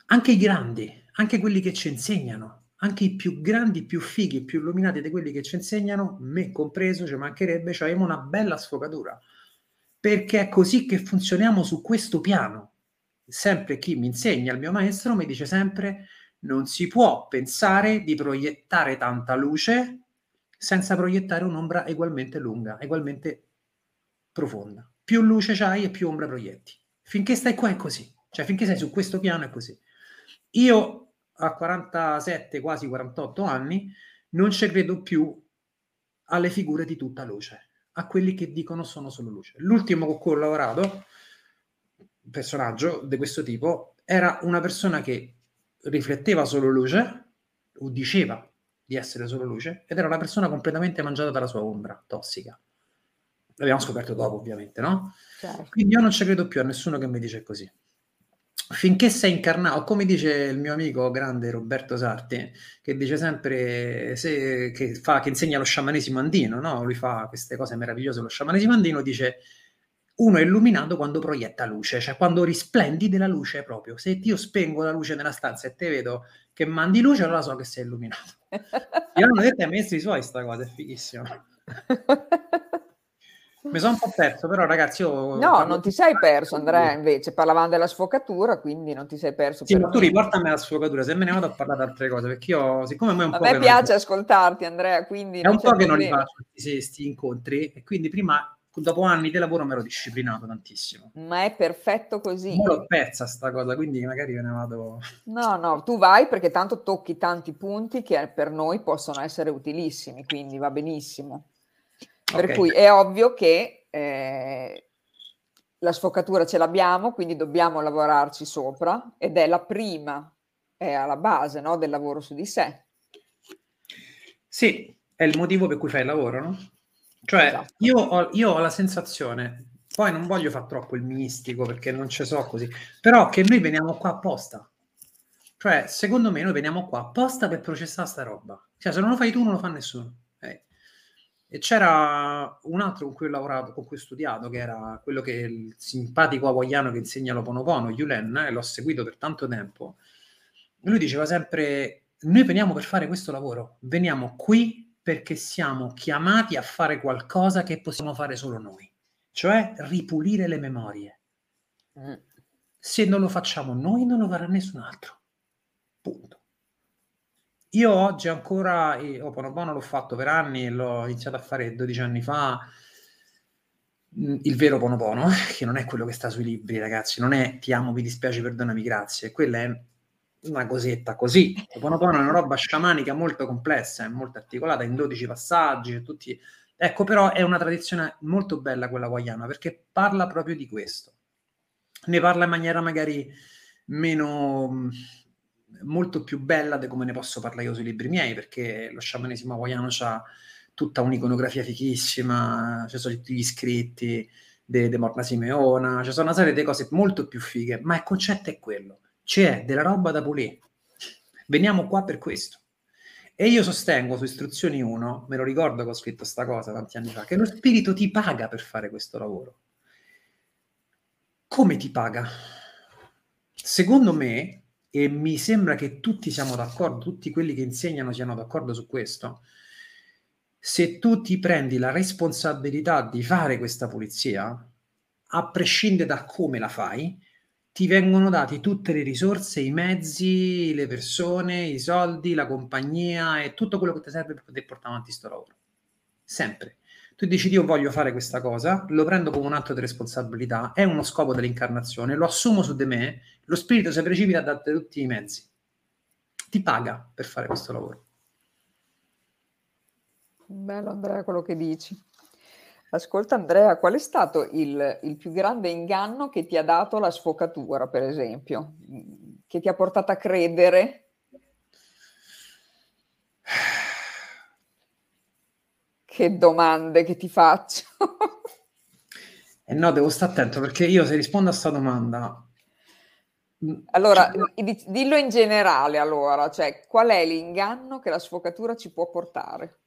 anche i grandi, anche quelli che ci insegnano, anche i più grandi, più fighi, più illuminati di quelli che ci insegnano, me compreso, ci mancherebbe, cioè abbiamo una bella sfogatura, perché è così che funzioniamo su questo piano. Sempre chi mi insegna, il mio maestro, mi dice sempre, non si può pensare di proiettare tanta luce senza proiettare un'ombra ugualmente lunga, ugualmente profonda. Più luce c'hai e più ombra proietti. Finché stai qua è così. Cioè, finché sei su questo piano è così. Io a 47, quasi 48 anni, non ci credo più alle figure di tutta luce, a quelli che dicono sono solo luce. L'ultimo con cui ho lavorato, un personaggio di questo tipo, era una persona che rifletteva solo luce, o diceva di essere solo luce, ed era una persona completamente mangiata dalla sua ombra tossica. L'abbiamo scoperto dopo, ovviamente, no? Certo. Quindi io non ci credo più a nessuno che mi dice così finché sei incarnato, come dice il mio amico grande Roberto Sarti, che dice sempre se, che, fa, che insegna lo sciamanesimo andino, no? lui fa queste cose meravigliose, lo sciamanesimo andino dice uno è illuminato quando proietta luce, cioè quando risplendi della luce proprio. Se io spengo la luce nella stanza e te vedo che mandi luce, allora so che sei illuminato. Io hanno detto ai maestri suoi sta cosa, è fighissimo. Mi sono un po' perso, però ragazzi io... No, non ti sei perso Andrea, invece parlavamo della sfocatura, quindi non ti sei perso. Sì, ma tu riportami la sfocatura, se me ne vado a parlare di altre cose, perché io, siccome a un a po' me piace non... ascoltarti Andrea, quindi... È un po' che non li faccio questi incontri, e quindi prima dopo anni di lavoro mi ero disciplinato tantissimo. Ma è perfetto così. Non l'ho persa sta cosa, quindi magari me ne vado... No, no, tu vai perché tanto tocchi tanti punti che per noi possono essere utilissimi, quindi va benissimo. Per okay. cui è ovvio che eh, la sfocatura ce l'abbiamo, quindi dobbiamo lavorarci sopra ed è la prima, è alla base no, del lavoro su di sé. Sì, è il motivo per cui fai il lavoro, no? Cioè, esatto. io, ho, io ho la sensazione, poi non voglio fare troppo il mistico perché non ci so così, però che noi veniamo qua apposta. Cioè, secondo me noi veniamo qua apposta per processare sta roba. Cioè, se non lo fai tu non lo fa nessuno. E c'era un altro con cui ho lavorato, con cui ho studiato, che era quello che il simpatico hawaiano che insegna l'Oponopono, Yulen, e l'ho seguito per tanto tempo. E lui diceva sempre, noi veniamo per fare questo lavoro, veniamo qui perché siamo chiamati a fare qualcosa che possiamo fare solo noi, cioè ripulire le memorie. Mm. Se non lo facciamo noi, non lo farà nessun altro. Punto. Io oggi ancora, eh, Oponopono l'ho fatto per anni, l'ho iniziato a fare 12 anni fa, mm, il vero Ponopono, che non è quello che sta sui libri, ragazzi, non è ti amo, mi dispiace, perdonami, grazie, quella è una cosetta così. Ponopono è una roba sciamanica molto complessa, è molto articolata in 12 passaggi, tutti... Ecco, però è una tradizione molto bella quella hawaiana, perché parla proprio di questo. Ne parla in maniera magari meno molto più bella di come ne posso parlare io sui libri miei, perché lo sciamanesimo hawaiano ha tutta un'iconografia fichissima, ci sono tutti gli scritti di Morna Simeona, ci sono una serie di cose molto più fighe, ma il concetto è quello, c'è della roba da pulire. Veniamo qua per questo. E io sostengo su istruzioni 1, me lo ricordo che ho scritto questa cosa tanti anni fa, che lo spirito ti paga per fare questo lavoro. Come ti paga? Secondo me, e mi sembra che tutti siamo d'accordo, tutti quelli che insegnano siano d'accordo su questo. Se tu ti prendi la responsabilità di fare questa pulizia, a prescindere da come la fai, ti vengono dati tutte le risorse, i mezzi, le persone, i soldi, la compagnia e tutto quello che ti serve per poter portare avanti questo lavoro. Sempre. Tu dici io voglio fare questa cosa, lo prendo come un atto di responsabilità, è uno scopo dell'incarnazione, lo assumo su di me, lo spirito si precipita da tutti i mezzi. Ti paga per fare questo lavoro. Bello Andrea quello che dici. Ascolta Andrea, qual è stato il, il, più grande inganno che ti ha dato la sfocatura, per esempio, che ti ha portato a credere Che domande che ti faccio. eh no, devo stare attento perché io se rispondo a questa domanda... Mm, allora, cioè... dillo in generale allora, cioè qual è l'inganno che la sfocatura ci può portare?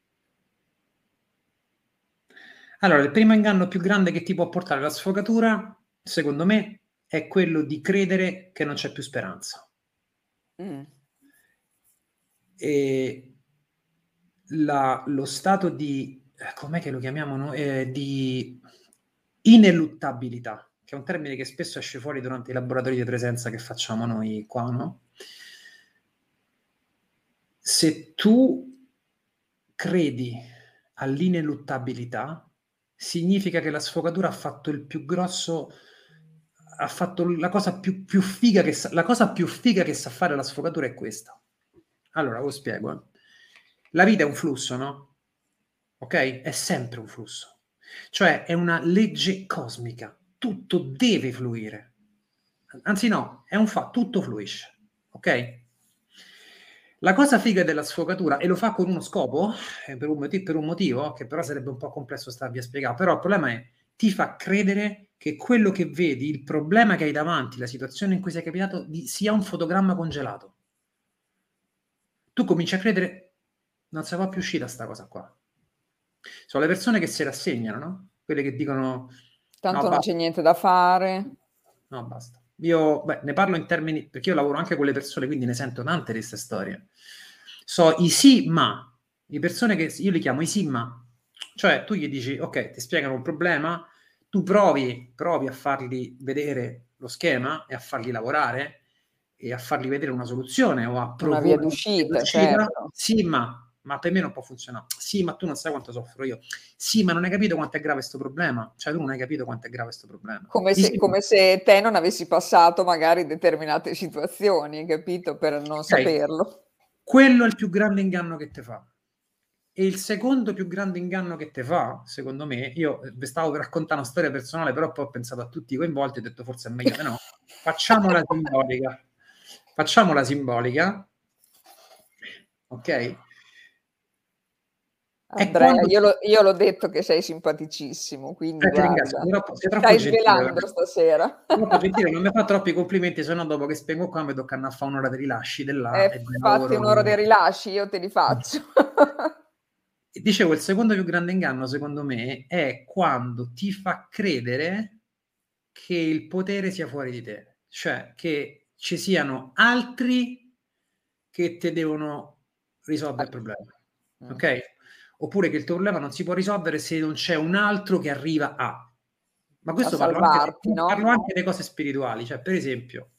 Allora, il primo inganno più grande che ti può portare la sfocatura, secondo me, è quello di credere che non c'è più speranza. Mm. E la, lo stato di com'è che lo chiamiamo noi? Eh, di ineluttabilità, che è un termine che spesso esce fuori durante i laboratori di presenza che facciamo noi qua, no? Se tu credi all'ineluttabilità, significa che la sfogatura ha fatto il più grosso ha fatto la cosa più, più figa che sa, la cosa più figa che sa fare la sfogatura è questa. Allora, lo spiego. Eh. La vita è un flusso, no? Ok? È sempre un flusso. Cioè è una legge cosmica, tutto deve fluire. Anzi no, è un fatto, tutto fluisce, ok? La cosa figa della sfogatura, e lo fa con uno scopo, eh, per un, motivo, per un motivo, che però sarebbe un po' complesso starvi a spiegare, però il problema è, ti fa credere che quello che vedi, il problema che hai davanti, la situazione in cui sei capitato, di, sia un fotogramma congelato. Tu cominci a credere, non si può più uscire da sta cosa qua. Sono le persone che si rassegnano, no? Quelle che dicono... Tanto no, non basta. c'è niente da fare. No, basta. Io beh, ne parlo in termini... perché io lavoro anche con le persone, quindi ne sento tante di queste storie. So i sì, ma. Le persone che io li chiamo i sì, ma. Cioè, tu gli dici, ok, ti spiegano un problema, tu provi, provi a fargli vedere lo schema e a fargli lavorare e a fargli vedere una soluzione o a provare una via d'uscita, certo. sì, ma ma per me non può funzionare. Sì, ma tu non sai quanto soffro io. Sì, ma non hai capito quanto è grave questo problema. Cioè, tu non hai capito quanto è grave questo problema. Come se, come se, te non avessi passato magari determinate situazioni, capito? Per non okay. saperlo. Quello è il più grande inganno che ti fa. E il secondo più grande inganno che ti fa, secondo me, io vi stavo per raccontare una storia personale, però poi ho pensato a tutti i coinvolti e ho detto forse è meglio di no. Facciamola simbolica. Facciamola simbolica. Ok? Andrea, quando... io, lo, io, l'ho detto che sei simpaticissimo, quindi eh, guarda, troppo, stai svelando stasera. Gentile, non mi fa troppi complimenti, se no dopo che spengo qua mi tocca a fare un'ora di rilasci. Della, eh, fatti un'ora di rilasci, io te li faccio. dicevo, il secondo più grande inganno, secondo me, è quando ti fa credere che il potere sia fuori di te, cioè che ci siano altri che ti devono risolvere il problema, mm. ok? Oppure che il tuo problema non si può risolvere se non c'è un altro che arriva a. Ma questo parlo anche, no? parlo anche delle cose spirituali, cioè per esempio,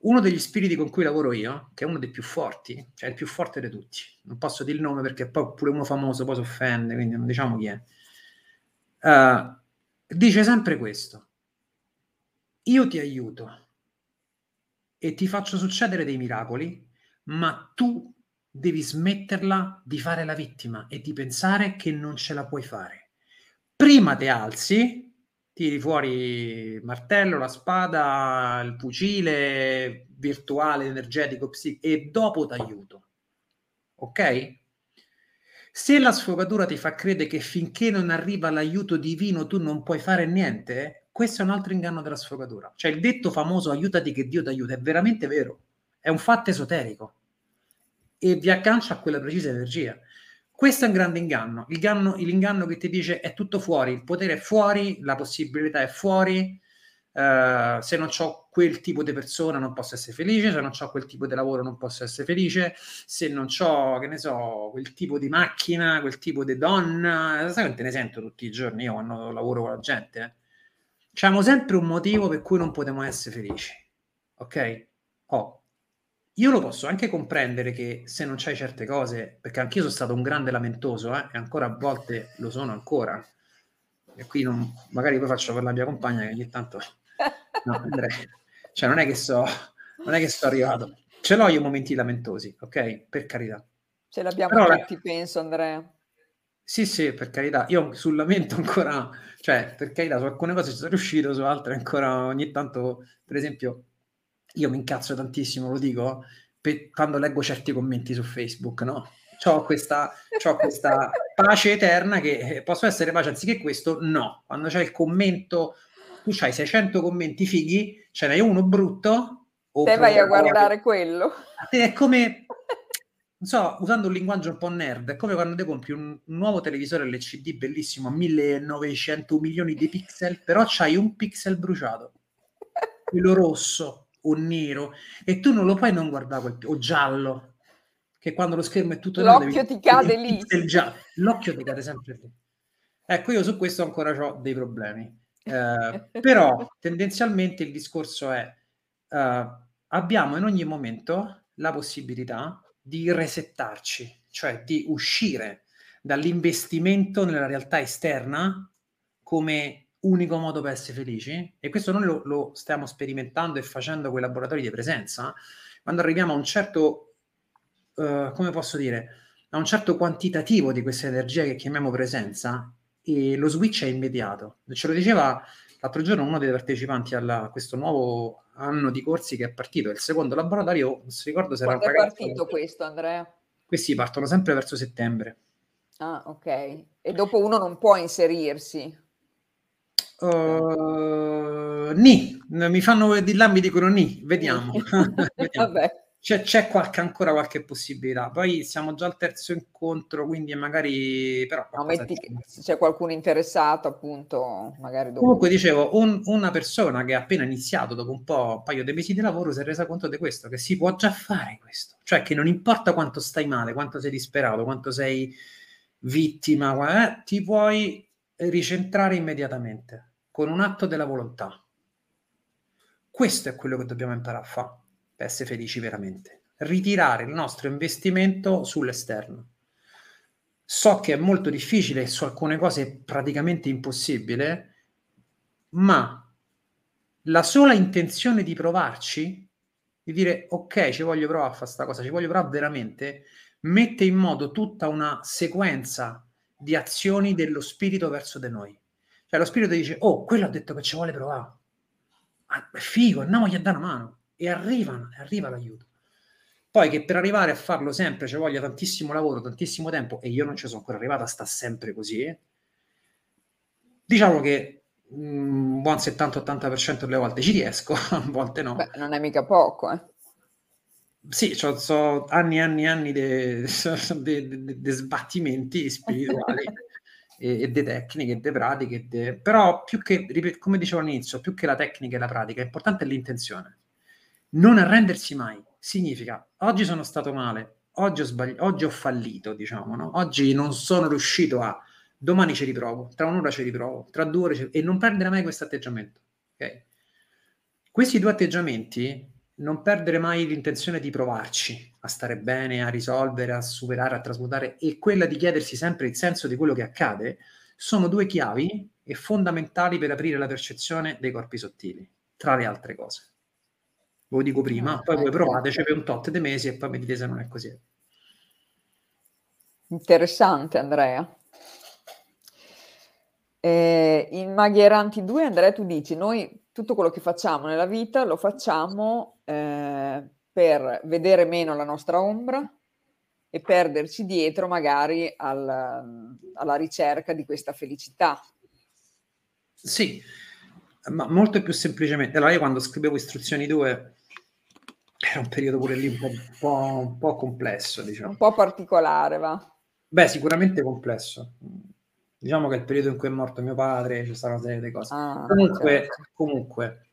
uno degli spiriti con cui lavoro io, che è uno dei più forti, cioè il più forte di tutti, non posso dire il nome perché poi pure uno famoso poi si offende, quindi non diciamo chi è, uh, dice sempre questo, io ti aiuto e ti faccio succedere dei miracoli, ma tu devi smetterla di fare la vittima e di pensare che non ce la puoi fare. Prima ti alzi, tiri fuori il martello, la spada, il fucile virtuale, energetico, psichico, e dopo ti aiuto. Ok? Se la sfogatura ti fa credere che finché non arriva l'aiuto divino tu non puoi fare niente, questo è un altro inganno della sfogatura. Cioè il detto famoso aiutati che Dio ti aiuta è veramente vero, è un fatto esoterico e vi aggancia a quella precisa energia. Questo è un grande inganno. Il ganno, l'inganno che ti dice è tutto fuori, il potere è fuori, la possibilità è fuori. Uh, se non ho quel tipo di persona non posso essere felice, se non ho quel tipo di lavoro non posso essere felice, se non ho, che ne so, quel tipo di macchina, quel tipo di donna, sai quante ne sento tutti i giorni io quando lavoro con la gente? Eh? C'hanno sempre un motivo per cui non potremo essere felici, ok? Oh, io lo posso anche comprendere che se non c'hai certe cose, perché anch'io sono stato un grande lamentoso eh, e ancora a volte lo sono ancora, e qui non, magari poi faccio per la mia compagna che ogni tanto... No, Andrea, cioè non è che so, non è che sto arrivato. Ce l'ho io momenti lamentosi, ok? Per carità. Ce l'abbiamo Però, tutti, penso, Andrea. Sì, sì, per carità. Io sul lamento ancora, cioè, per carità, su alcune cose ci sono riuscito, su altre ancora ogni tanto, per esempio, io mi incazzo tantissimo, lo dico, per, quando leggo certi commenti su Facebook, no? Ho questa, c'ho questa pace eterna che eh, posso essere pace anziché questo, no. Quando c'è il commento, tu c'hai 600 commenti fighi, ce n'hai uno brutto. Te vai a guardare quello. È come, non so, usando un linguaggio un po' nerd, è come quando ti compri un, un nuovo televisore LCD bellissimo a 1900 milioni di pixel, però c'hai un pixel bruciato, quello rosso o nero e tu non lo puoi non guardare quel, o giallo che quando lo schermo è tutto l'occhio nero, ti cade lì. l'occhio ti cade sempre lì. Ecco io su questo ancora ho dei problemi. Eh, però tendenzialmente il discorso è eh, abbiamo in ogni momento la possibilità di resettarci cioè di uscire dall'investimento nella realtà esterna come unico modo per essere felici, e questo noi lo, lo stiamo sperimentando e facendo con i laboratori di presenza, quando arriviamo a un certo, uh, come posso dire, a un certo quantitativo di questa energia che chiamiamo presenza, e lo switch è immediato. Ce lo diceva l'altro giorno uno dei partecipanti a questo nuovo anno di corsi che è partito, il secondo laboratorio, non si ricordo se Quando era un ragazzo... è partito questo, Andrea? Questi partono sempre verso settembre. Ah, ok. E dopo uno non può inserirsi. Uh, ni, mi fanno di là mi dicono ni, vediamo. vediamo. C'è, c'è qualche, ancora qualche possibilità. Poi siamo già al terzo incontro, quindi magari però no, metti che c'è qualcuno interessato, appunto, magari dopo. Comunque dicevo, un, una persona che ha appena iniziato dopo un po', un paio di mesi di lavoro si è resa conto di questo, che si può già fare questo. Cioè che non importa quanto stai male, quanto sei disperato, quanto sei vittima, eh, ti puoi ricentrare immediatamente con un atto della volontà. Questo è quello che dobbiamo imparare a fare per essere felici veramente. Ritirare il nostro investimento sull'esterno. So che è molto difficile, su alcune cose è praticamente impossibile, ma la sola intenzione di provarci, di dire ok, ci voglio provare a fare questa cosa, ci voglio provare veramente, mette in moto tutta una sequenza di azioni dello spirito verso di noi. Cioè lo spirito dice, oh, quello ha detto che ci vuole provare. Ah, è figo, andiamo a dare una mano. E arrivano, arriva l'aiuto. Poi che per arrivare a farlo sempre ci voglia tantissimo lavoro, tantissimo tempo, e io non ci sono ancora arrivato, sta sempre così. Diciamo che un buon 70-80% delle volte ci riesco, a volte no. Beh, non è mica poco, eh. Sì, so, so anni e anni e anni di sbattimenti spirituali e, e di tecniche e di pratiche, de... però più che, come dicevo all'inizio, più che la tecnica e la pratica, è importante l'intenzione. Non arrendersi mai significa oggi sono stato male, oggi ho, sbagli- oggi ho fallito, diciamo, no? oggi non sono riuscito a, domani ci riprovo, tra un'ora ci riprovo, tra due ore ci... e non perdere mai questo atteggiamento. Okay? Questi due atteggiamenti, non perdere mai l'intenzione di provarci a stare bene, a risolvere, a superare, a trasmutare e quella di chiedersi sempre il senso di quello che accade, sono due chiavi e fondamentali per aprire la percezione dei corpi sottili, tra le altre cose. Ve lo dico prima, ah, poi voi ecco. provateci per un tot di mesi e poi mi dite se non è così. Interessante Andrea. Eh, in Maghieranti 2, Andrea, tu dici, noi tutto quello che facciamo nella vita lo facciamo eh, per vedere meno la nostra ombra e perderci dietro magari al, alla ricerca di questa felicità. Sì, ma molto più semplicemente. Allora, io quando scrivevo istruzioni 2 era un periodo pure lì un po', un po', un po complesso, diciamo. Un po' particolare, va? Beh, sicuramente complesso diciamo che è il periodo in cui è morto mio padre, c'è stata una serie di cose. Ah, comunque, certo. comunque,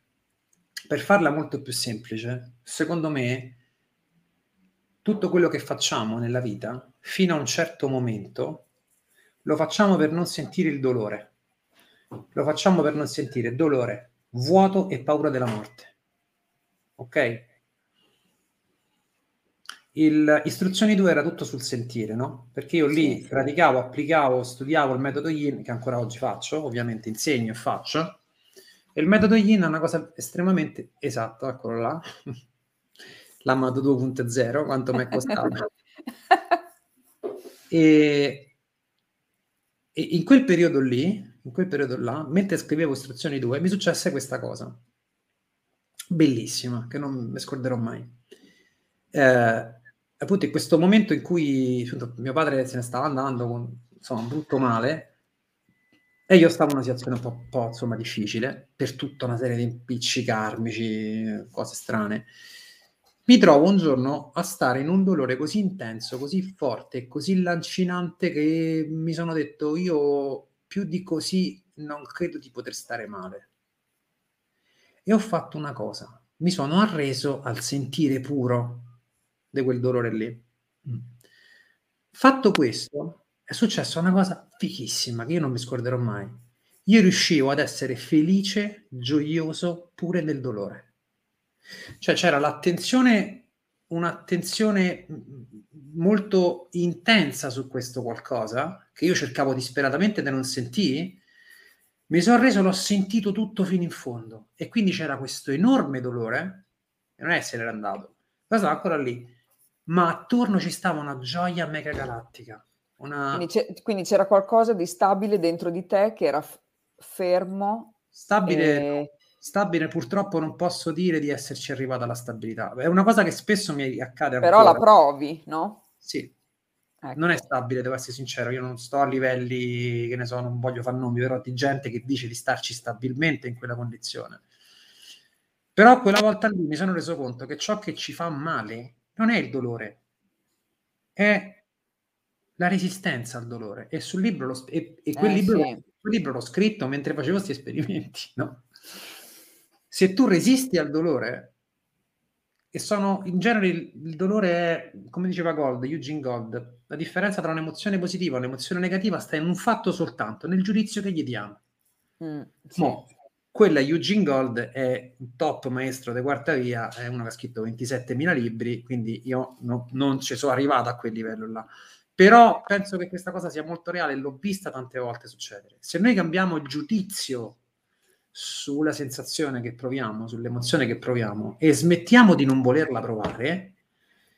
per farla molto più semplice, secondo me, tutto quello che facciamo nella vita, fino a un certo momento, lo facciamo per non sentire il dolore. Lo facciamo per non sentire dolore, vuoto e paura della morte. Ok? Il, istruzioni 2 era tutto sul sentire, no? Perché io lì sì, praticavo, applicavo, studiavo il metodo Yin, che ancora oggi faccio, ovviamente insegno e faccio, e il metodo Yin è una cosa estremamente esatta, eccolo là, l'Amato 2.0, quanto mi è costato. e, e in quel periodo lì, in quel periodo là, mentre scrivevo istruzioni 2, mi successe questa cosa, bellissima, che non mi scorderò mai. Eh, appunto in questo momento in cui appunto, mio padre se ne stava andando con insomma brutto male e io stavo in una situazione un po', po' insomma difficile per tutta una serie di impicci karmici, cose strane. Mi trovo un giorno a stare in un dolore così intenso, così forte, così lancinante che mi sono detto io più di così non credo di poter stare male. E ho fatto una cosa, mi sono arreso al sentire puro di quel dolore lì. Mm. Fatto questo, è successa una cosa fichissima che io non mi scorderò mai. Io riuscivo ad essere felice, gioioso pure nel dolore. Cioè c'era l'attenzione, un'attenzione molto intensa su questo qualcosa che io cercavo disperatamente di non sentire. Mi sono reso, l'ho sentito tutto fino in fondo e quindi c'era questo enorme dolore, e non è se n'era andato, ma stava ancora lì ma attorno ci stava una gioia mega galattica. Una... Quindi, quindi, c'era qualcosa di stabile dentro di te che era f- fermo. Stabile, e... stabile, purtroppo non posso dire di esserci arrivato alla stabilità. È una cosa che spesso mi accade. Però ancora. la provi, no? Sì. Ecco. Non è stabile, devo essere sincero. Io non sto a livelli, che ne so, non voglio far nomi, però di gente che dice di starci stabilmente in quella condizione. Però quella volta lì mi sono reso conto che ciò che ci fa male non è il dolore, è la resistenza al dolore. E sul libro, lo, e, e quel, eh, libro, sì. quel libro l'ho scritto mentre facevo questi esperimenti, no? Se tu resisti al dolore, e sono in genere il, il, dolore è, come diceva Gold, Eugene Gold, la differenza tra un'emozione positiva e un'emozione negativa sta in un fatto soltanto, nel giudizio che gli diamo. Mm, sì. Mo, quella Eugene Gold è un top maestro di quarta via, è uno che ha scritto 27.000 libri, quindi io no, non ci sono arrivato a quel livello là. Però penso che questa cosa sia molto reale l'ho vista tante volte succedere. Se noi cambiamo giudizio sulla sensazione che proviamo, sull'emozione che proviamo e smettiamo di non volerla provare,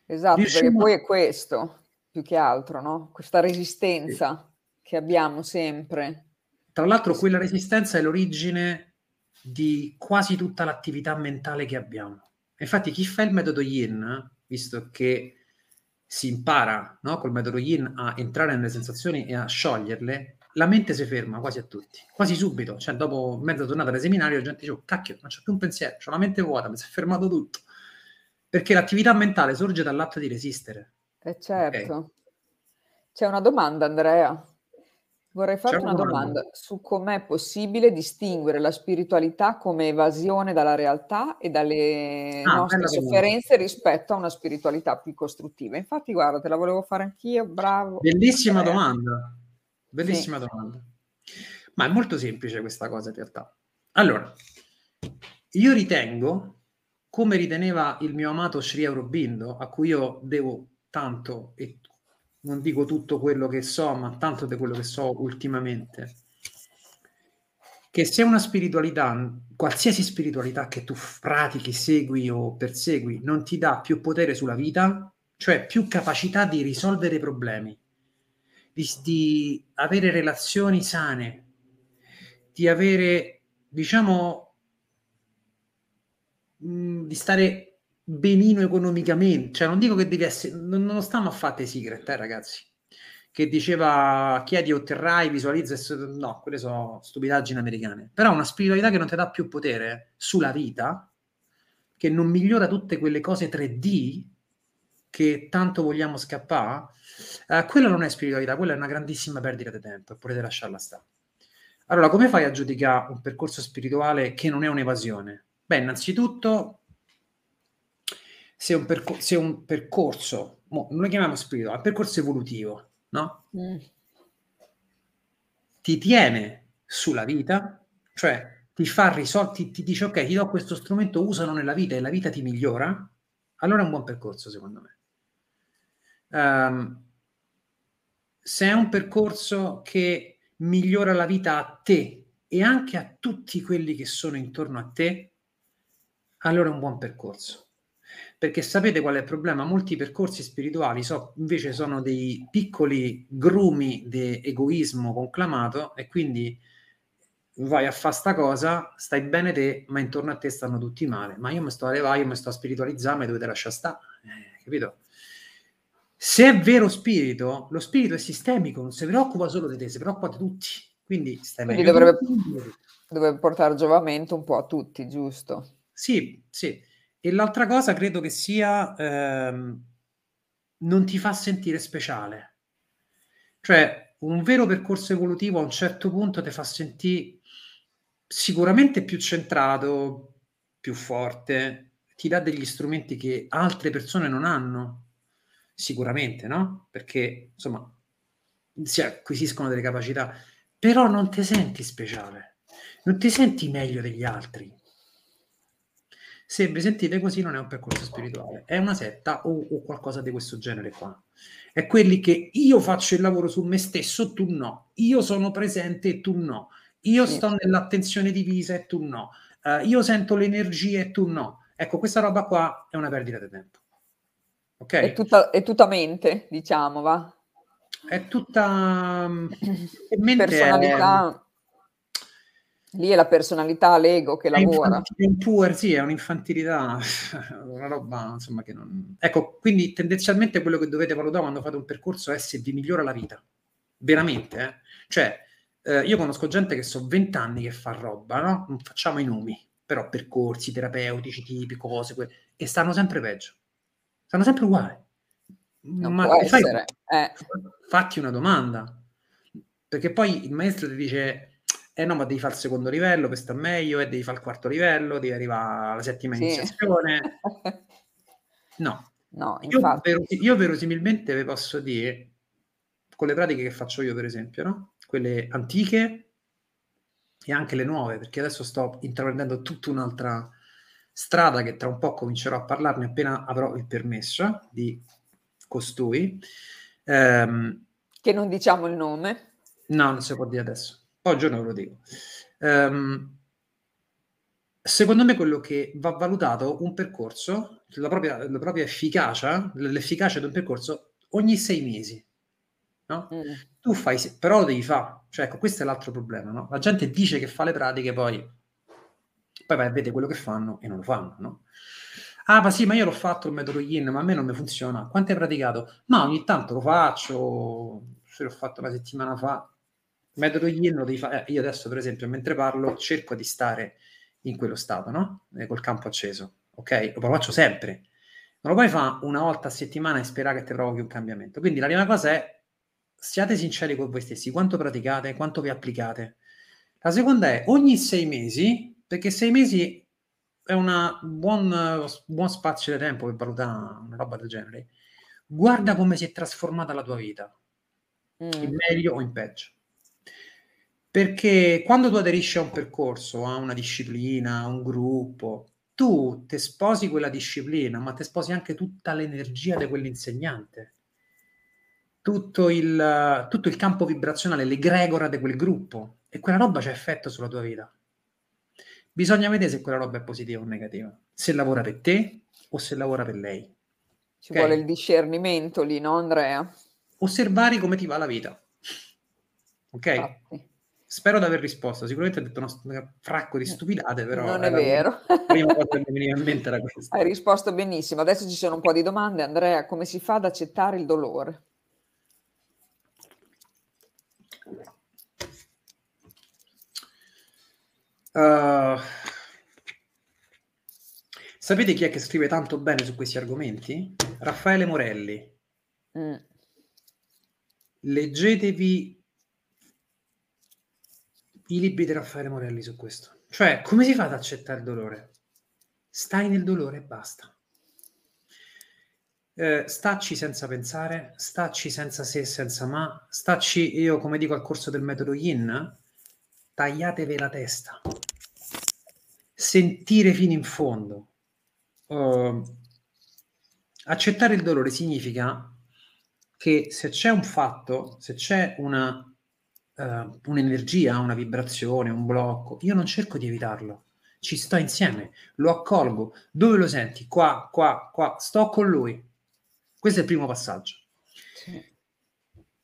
esatto, riusciamo... perché poi è questo più che altro, no? Questa resistenza sì. che abbiamo sempre. Tra l'altro, quella resistenza è l'origine di quasi tutta l'attività mentale che abbiamo. Infatti, chi fa il metodo Yin, visto che si impara no, col metodo Yin a entrare nelle sensazioni e a scioglierle, la mente si ferma quasi a tutti, quasi subito. Cioè, dopo mezza giornata del seminario, la gente dice: oh, Cacchio, non c'è più un pensiero, ho la mente vuota, mi si è fermato tutto. Perché l'attività mentale sorge dall'atto di resistere. Eh certo. Okay. C'è una domanda, Andrea. Vorrei farti una domanda. domanda su com'è possibile distinguere la spiritualità come evasione dalla realtà e dalle ah, nostre sofferenze rispetto a una spiritualità più costruttiva. Infatti, guarda, te la volevo fare anch'io, bravo. Bellissima eh. domanda. Bellissima sì. domanda. Ma è molto semplice questa cosa in realtà. Allora, io ritengo, come riteneva il mio amato Sri Aurobindo, a cui io devo tanto e non dico tutto quello che so, ma tanto di quello che so ultimamente, che se una spiritualità, qualsiasi spiritualità che tu pratichi, segui o persegui, non ti dà più potere sulla vita, cioè più capacità di risolvere problemi, di, di avere relazioni sane, di avere, diciamo, mm, di stare benino economicamente, cioè non dico che devi essere, non, non stanno a fare secret, eh, ragazzi, che diceva chiedi e otterrai, visualizza, no, quelle sono stupidaggini americane, però una spiritualità che non ti dà più potere sulla vita, che non migliora tutte quelle cose 3D che tanto vogliamo scappare, eh, quella non è spiritualità, quella è una grandissima perdita di tempo, potete lasciarla stare. Allora, come fai a giudicare un percorso spirituale che non è un'evasione? Beh, innanzitutto se un, percor- se un percorso, mo, non lo chiamiamo spirituale, percorso evolutivo, no? Mm. Ti tiene sulla vita, cioè ti fa risolvere, ti, ti, dice ok, ti do questo strumento, usalo nella vita e la vita ti migliora, allora è un buon percorso secondo me. Um, se è un percorso che migliora la vita a te e anche a tutti quelli che sono intorno a te, allora è un buon percorso. Perché sapete qual è il problema? Molti percorsi spirituali so, invece sono dei piccoli grumi di egoismo conclamato e quindi vai a fare sta cosa, stai bene te, ma intorno a te stanno tutti male. Ma io mi sto a levare, io mi sto a spiritualizzare, mi dovete lasciare stare. Eh, capito? Se è vero spirito, lo spirito è sistemico, non si preoccupa solo di te, si preoccupa di tutti. Quindi stai Quindi dovrebbe, dovrebbe portare giovamento un po' a tutti, giusto? Sì, sì. E l'altra cosa credo che sia ehm, non ti fa sentire speciale. Cioè, un vero percorso evolutivo a un certo punto ti fa sentire sicuramente più centrato, più forte, ti dà degli strumenti che altre persone non hanno, sicuramente, no? Perché, insomma, si acquisiscono delle capacità, però non ti senti speciale, non ti senti meglio degli altri se vi sentite così non è un percorso spirituale, è una setta o, o, qualcosa di questo genere qua. È quelli che io faccio il lavoro su me stesso, tu no. Io sono presente e tu no. Io sto nell'attenzione divisa e tu no. Uh, io sento l'energia e tu no. Ecco, questa roba qua è una perdita di tempo. Ok? È tutta, è tutta mente, diciamo, va? È tutta... Mm, personalità. È, Lì è la personalità, l'ego che lavora. È un power, sì, è un'infantilità, una roba insomma che non... Ecco, quindi tendenzialmente quello che dovete valutare quando fate un percorso è se vi migliora la vita. Veramente, eh? Cioè, eh, io conosco gente che so 20 anni che fa roba, no? Non facciamo i nomi, però percorsi terapeutici, tipi, cose, que... e stanno sempre peggio. Stanno sempre uguali. Non Ma fai, eh. fatti una domanda. Perché poi il maestro ti dice eh no, ma devi fare il secondo livello per stare meglio, e devi fare il quarto livello, devi arrivare alla settima sì. iniziazione. No, no io, vero, io, verosimilmente vi posso dire, con le pratiche che faccio io, per esempio, no? quelle antiche e anche le nuove, perché adesso sto intraprendendo tutta un'altra strada che tra un po' comincerò a parlarne appena avrò il permesso di costui. Um, che non diciamo il nome. No, non si può dire adesso. Oggi non ve lo dico. Um, secondo me quello che va valutato un percorso, la propria, la propria efficacia, l'efficacia di un percorso ogni sei mesi. No? Mm. Tu fai, però lo devi fare. Cioè, ecco, questo è l'altro problema. No? La gente dice che fa le pratiche, poi, poi vai a vedere quello che fanno e non lo fanno. No? Ah, ma sì, ma io l'ho fatto il metodo Yin, ma a me non mi funziona. Quanto hai praticato? Ma ogni tanto lo faccio, se l'ho fatto una settimana fa, metodo yin lo devi fare. Eh, io adesso, per esempio, mentre parlo, cerco di stare in quello stato, no? Eh, col campo acceso, ok? Lo faccio sempre. Non lo puoi fare una volta a settimana e sperare che ti provochi un cambiamento. Quindi la prima cosa è siate sinceri con voi stessi, quanto praticate, quanto vi applicate. La seconda è ogni sei mesi, perché sei mesi è un buon, buon spazio di tempo per valutare una roba del genere. Guarda come si è trasformata la tua vita, mm. in meglio o in peggio. Perché quando tu aderisci a un percorso, a una disciplina, a un gruppo, tu ti sposi quella disciplina, ma ti sposi anche tutta l'energia di quell'insegnante, tutto il, tutto il campo vibrazionale, l'egregora di quel gruppo, e quella roba c'ha effetto sulla tua vita. Bisogna vedere se quella roba è positiva o negativa, se lavora per te o se lavora per lei. Ci okay? vuole il discernimento lì, no Andrea? Osservare come ti va la vita. Ok? Infatti. Spero di aver risposto. Sicuramente ho detto un fracco di stupidate, però... Non è vero. La prima cosa che mi veniva in mente era questa. Hai risposto benissimo. Adesso ci sono un po' di domande. Andrea, come si fa ad accettare il dolore? Uh, sapete chi è che scrive tanto bene su questi argomenti? Raffaele Morelli. Mm. Leggetevi i libri di Raffaele Morelli su questo. Cioè, come si fa ad accettare il dolore? Stai nel dolore e basta. Eh, stacci senza pensare, stacci senza se e senza ma, stacci, io come dico al corso del metodo Yin, tagliatevi la testa. Sentire fino in fondo. Uh, accettare il dolore significa che se c'è un fatto, se c'è una uh, un'energia, una vibrazione, un blocco, io non cerco di evitarlo, ci sto insieme, lo accolgo. Dove lo senti? Qua, qua, qua, sto con lui. Questo è il primo passaggio. Sì.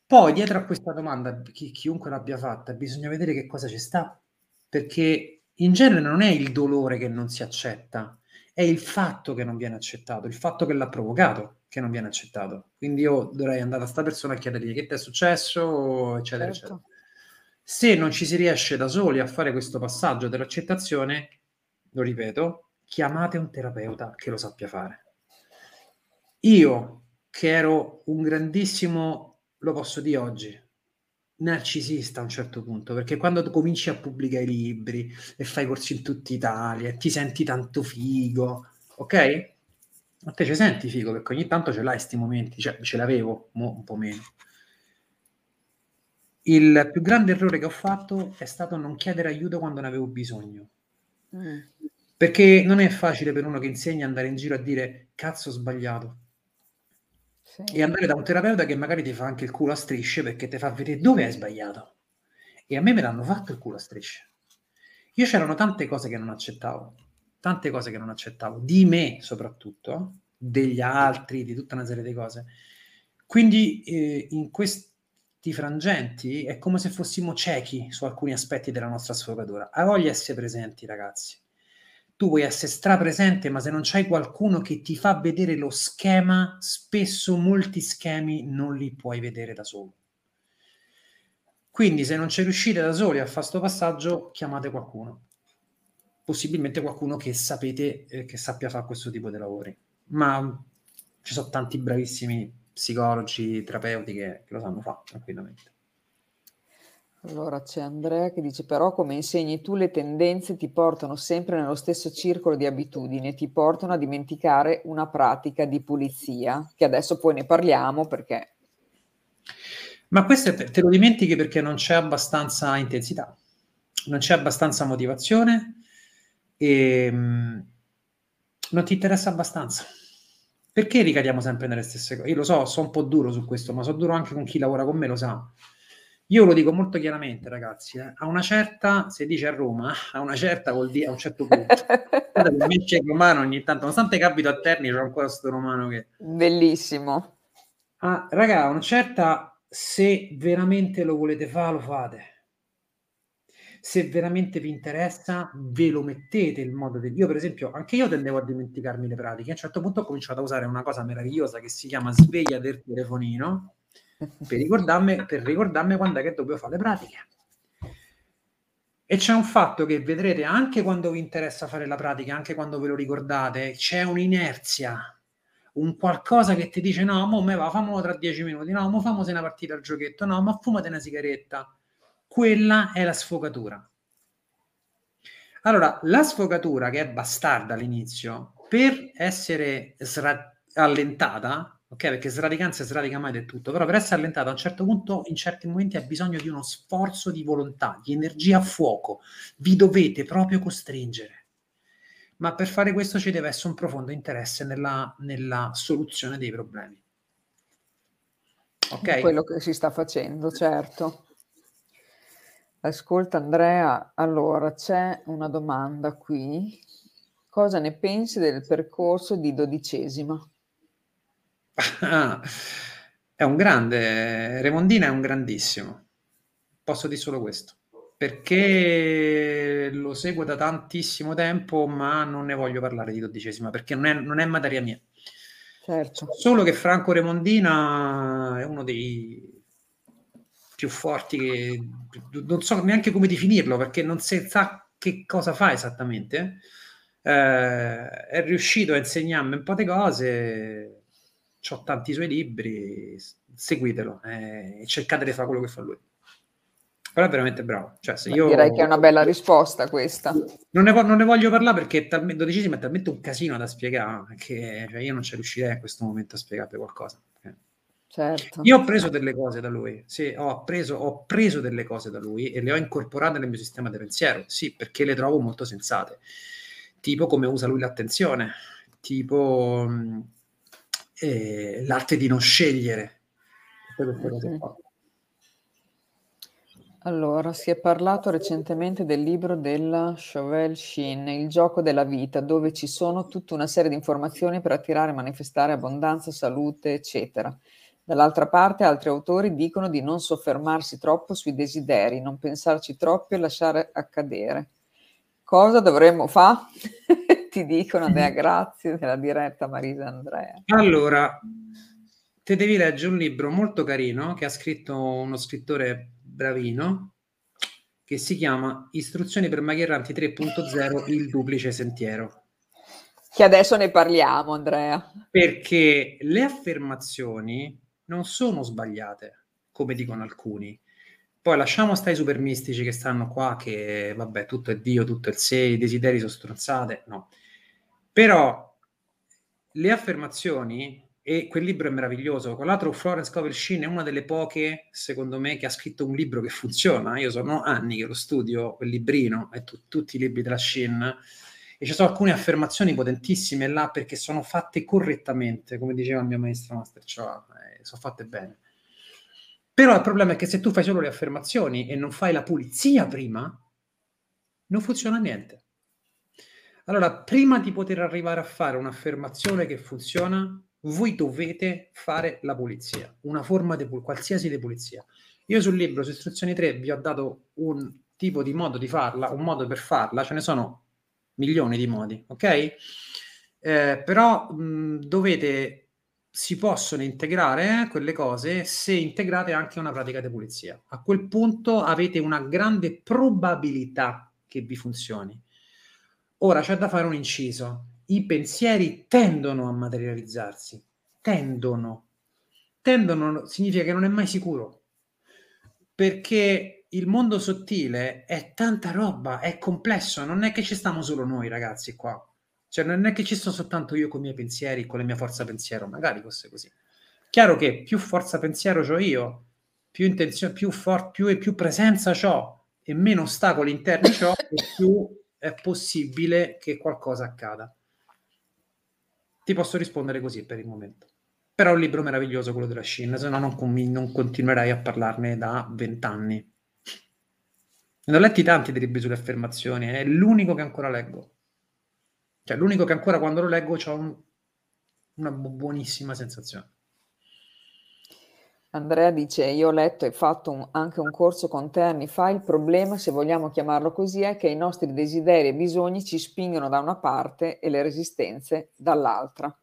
Poi, dietro a questa domanda, chi, chiunque l'abbia fatta, bisogna vedere che cosa ci sta, perché in genere non è il dolore che non si accetta, è il fatto che non viene accettato, il fatto che l'ha provocato che non viene accettato. Quindi io dovrei andare a questa persona a chiedergli che ti è successo, eccetera, certo. eccetera. Se non ci si riesce da soli a fare questo passaggio dell'accettazione, lo ripeto, chiamate un terapeuta che lo sappia fare. Io, che ero un grandissimo, lo posso dire oggi, narcisista a un certo punto, perché quando cominci a pubblicare libri e fai corsi in tutta Italia e ti senti tanto figo, ok? A te ci senti figo perché ogni tanto ce l'hai questi momenti, cioè ce l'avevo, un po' meno. Il più grande errore che ho fatto è stato non chiedere aiuto quando ne avevo bisogno. Mm. Perché non è facile per uno che insegna andare in giro a dire cazzo ho sbagliato. Sì. E andare da un terapeuta che magari ti fa anche il culo a strisce perché ti fa vedere dove hai sbagliato. E a me me l'hanno fatto il culo a strisce. Io c'erano tante cose che non accettavo, tante cose che non accettavo, di me soprattutto, degli altri, di tutta una serie di cose. Quindi eh, in questo frangenti è come se fossimo ciechi su alcuni aspetti della nostra sfogatura. Hai voglia di essere presenti, ragazzi. Tu puoi essere strapresente, ma se non c'hai qualcuno che ti fa vedere lo schema, spesso molti schemi non li puoi vedere da solo. Quindi se non ci riuscite da soli a fare questo passaggio, chiamate qualcuno. Possibilmente qualcuno che sapete eh, che sappia fare questo tipo di lavori. Ma ci sono tanti bravissimi psicologi, terapeuti che, che lo sanno fare tranquillamente. Allora c'è Andrea che dice però come insegni tu le tendenze ti portano sempre nello stesso circolo di abitudini, ti portano a dimenticare una pratica di pulizia, che adesso poi ne parliamo perché... Ma questo te lo dimentichi perché non c'è abbastanza intensità, non c'è abbastanza motivazione e mm, non ti interessa abbastanza. Perché ricadiamo sempre nelle stesse cose? Io lo so, sono un po' duro su questo, ma sono duro anche con chi lavora con me, lo sa. Io lo dico molto chiaramente, ragazzi, eh, a una certa, se dice a Roma, a una certa vuol dire a un certo punto. Guardate, me c'è romano ogni tanto, nonostante capito a Terni, c'è ancora questo romano che... Bellissimo. Ah, raga, a una certa, se veramente lo volete fare, lo fate se veramente vi interessa, ve lo mettete il modo di... Io, per esempio, anche io tendevo a dimenticarmi le pratiche. A un certo punto ho cominciato a usare una cosa meravigliosa che si chiama sveglia del telefonino per ricordarmi, per ricordarmi quando è che dobbiamo fare le pratiche. E c'è un fatto che vedrete anche quando vi interessa fare la pratica, anche quando ve lo ricordate, c'è un'inerzia, un qualcosa che ti dice no, mo me va, famolo tra dieci minuti, no, mo famose una partita al giochetto, no, ma fumate una sigaretta. Quella è la sfogatura. Allora, la sfogatura, che è bastarda all'inizio, per essere sra- allentata, ok? Perché sradicanza sradica mai del tutto, però per essere allentata a un certo punto, in certi momenti, ha bisogno di uno sforzo di volontà, di energia a fuoco. Vi dovete proprio costringere. Ma per fare questo ci deve essere un profondo interesse nella, nella soluzione dei problemi. Ok? Quello che si sta facendo, certo. Ascolta Andrea, allora c'è una domanda qui. Cosa ne pensi del percorso di dodicesima? Ah, è un grande, Remondina è un grandissimo, posso dire solo questo, perché lo seguo da tantissimo tempo, ma non ne voglio parlare di dodicesima, perché non è, non è materia mia. Certo. Solo che Franco Remondina è uno dei più forti che non so neanche come definirlo, perché non si sa che cosa fa esattamente. Eh, è riuscito a insegnarmi un po' di cose ho tanti suoi libri, seguitelo eh, e cercate di fare quello che fa lui. Però è veramente bravo. Cioè, io... Direi che è una bella risposta questa. Non ne, non ne voglio parlare perché talmente, dodicesimo è talmente un casino da spiegare che cioè, io non ci riuscirei in questo momento a spiegarvi qualcosa. Certo. Io ho preso delle cose da lui, sì, ho preso, ho preso delle cose da lui e le ho incorporate nel mio sistema di pensiero, sì, perché le trovo molto sensate. Tipo come usa lui l'attenzione, tipo eh, l'arte di non scegliere. Allora, si è parlato recentemente del libro della Chauvel Shin, Il gioco della vita, dove ci sono tutta una serie di informazioni per attirare e manifestare abbondanza, salute, eccetera. Dall'altra parte, altri autori dicono di non soffermarsi troppo sui desideri, non pensarci troppo e lasciare accadere. Cosa dovremmo fare? ti dicono Andrea grazie della diretta Marisa Andrea. Allora, te devi leggere un libro molto carino che ha scritto uno scrittore bravino che si chiama Istruzioni per maghi erranti 3.0 il duplice sentiero. Che adesso ne parliamo, Andrea. Perché le affermazioni non sono sbagliate, come dicono alcuni. Poi lasciamo stare i super mistici che stanno qua, che vabbè, tutto è Dio, tutto è il sé, i desideri sono stronzate. No. Però le affermazioni, e quel libro è meraviglioso, con l'altro Florence Covel Shin è una delle poche, secondo me, che ha scritto un libro che funziona. Io sono anni che lo studio, quel librino, e tu, tutti i libri della Shin, e ci sono alcune affermazioni potentissime là perché sono fatte correttamente, come diceva il mio maestro Master Choa, eh, sono fatte bene. Però il problema è che se tu fai solo le affermazioni e non fai la pulizia prima, non funziona niente. Allora, prima di poter arrivare a fare un'affermazione che funziona, voi dovete fare la pulizia, una forma di qualsiasi di pulizia. Io sul libro, su istruzioni 3, vi ho dato un tipo di modo di farla, un modo per farla, ce ne sono milioni di modi, ok? Eh, però mh, dovete, si possono integrare eh, quelle cose se integrate anche una pratica di pulizia. A quel punto avete una grande probabilità che vi funzioni. Ora c'è da fare un inciso. I pensieri tendono a materializzarsi, tendono. Tendono significa che non è mai sicuro, perché il mondo sottile è tanta roba, è complesso, non è che ci stiamo solo noi ragazzi qua. Cioè non è che ci sto soltanto io con i miei pensieri, con la mia forza pensiero, magari fosse così. Chiaro che più forza pensiero ho io, più intenzione, più, for- più e più presenza ho e meno ostacoli interni ho, e più è possibile che qualcosa accada. Ti posso rispondere così per il momento. Però è un libro meraviglioso quello della Shin, se no non, non continuerei a parlarne da vent'anni. Ne ho letti tanti di libri sulle affermazioni, è l'unico che ancora leggo. Cioè, l'unico che ancora quando lo leggo ho un, una buonissima sensazione. Andrea dice: Io ho letto e fatto un- anche un corso con te anni fa. Il problema, se vogliamo chiamarlo così, è che i nostri desideri e bisogni ci spingono da una parte e le resistenze dall'altra.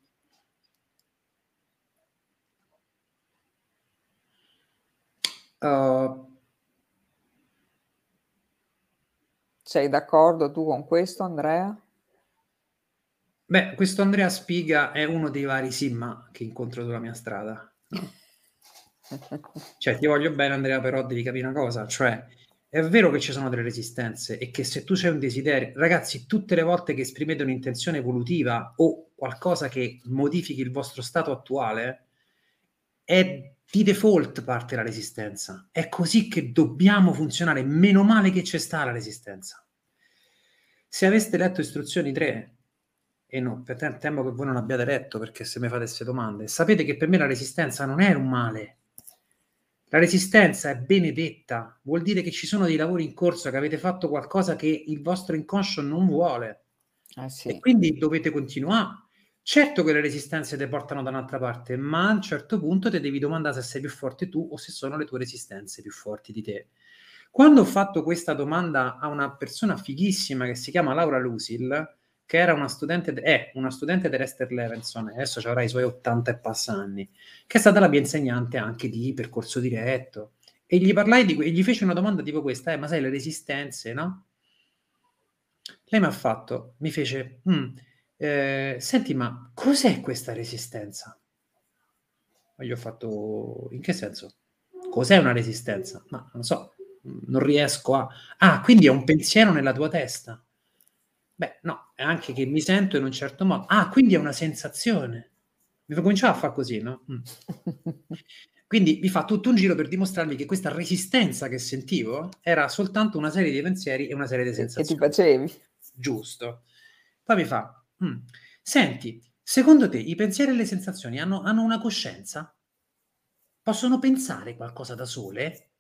Uh, Sei d'accordo tu con questo, Andrea? Beh, questo Andrea Spiga è uno dei vari Simma che incontro sulla mia strada. No? cioè, ti voglio bene, Andrea, però devi capire una cosa, cioè è vero che ci sono delle resistenze e che se tu c'è un desiderio, ragazzi, tutte le volte che esprimete un'intenzione evolutiva o qualcosa che modifichi il vostro stato attuale, è di default parte la resistenza. È così che dobbiamo funzionare, meno male che c'è sta la resistenza. Se aveste letto istruzioni 3, e no, per te temo che voi non abbiate letto perché se mi fate queste domande, sapete che per me la resistenza non è un male, la resistenza è benedetta, vuol dire che ci sono dei lavori in corso, che avete fatto qualcosa che il vostro inconscio non vuole. Eh sì. E quindi dovete continuare. Certo che le resistenze ti portano da un'altra parte, ma a un certo punto ti devi domandare se sei più forte tu o se sono le tue resistenze più forti di te. Quando ho fatto questa domanda a una persona fighissima che si chiama Laura Lusil, che era una studente, de- è una studente dell'Ester Levenson, adesso avrà i suoi 80 e passa anni, che è stata la mia insegnante anche di percorso diretto. E gli parlai di e gli fece una domanda tipo questa, eh, ma sai le resistenze, no? Lei mi ha fatto, mi fece, mm, eh, senti, ma cos'è questa resistenza? Ma gli ho fatto, in che senso? Cos'è una resistenza? Ma non so, non riesco a... Ah, quindi è un pensiero nella tua testa. Beh, no, è anche che mi sento in un certo modo. Ah, quindi è una sensazione. Mi fa cominciare a fare così, no? Mm. Quindi mi fa tutto un giro per dimostrarmi che questa resistenza che sentivo era soltanto una serie di pensieri e una serie di sensazioni. Che ti facevi. Giusto. Poi mi fa, mm, senti, secondo te i pensieri e le sensazioni hanno, hanno una coscienza? Possono pensare qualcosa da sole?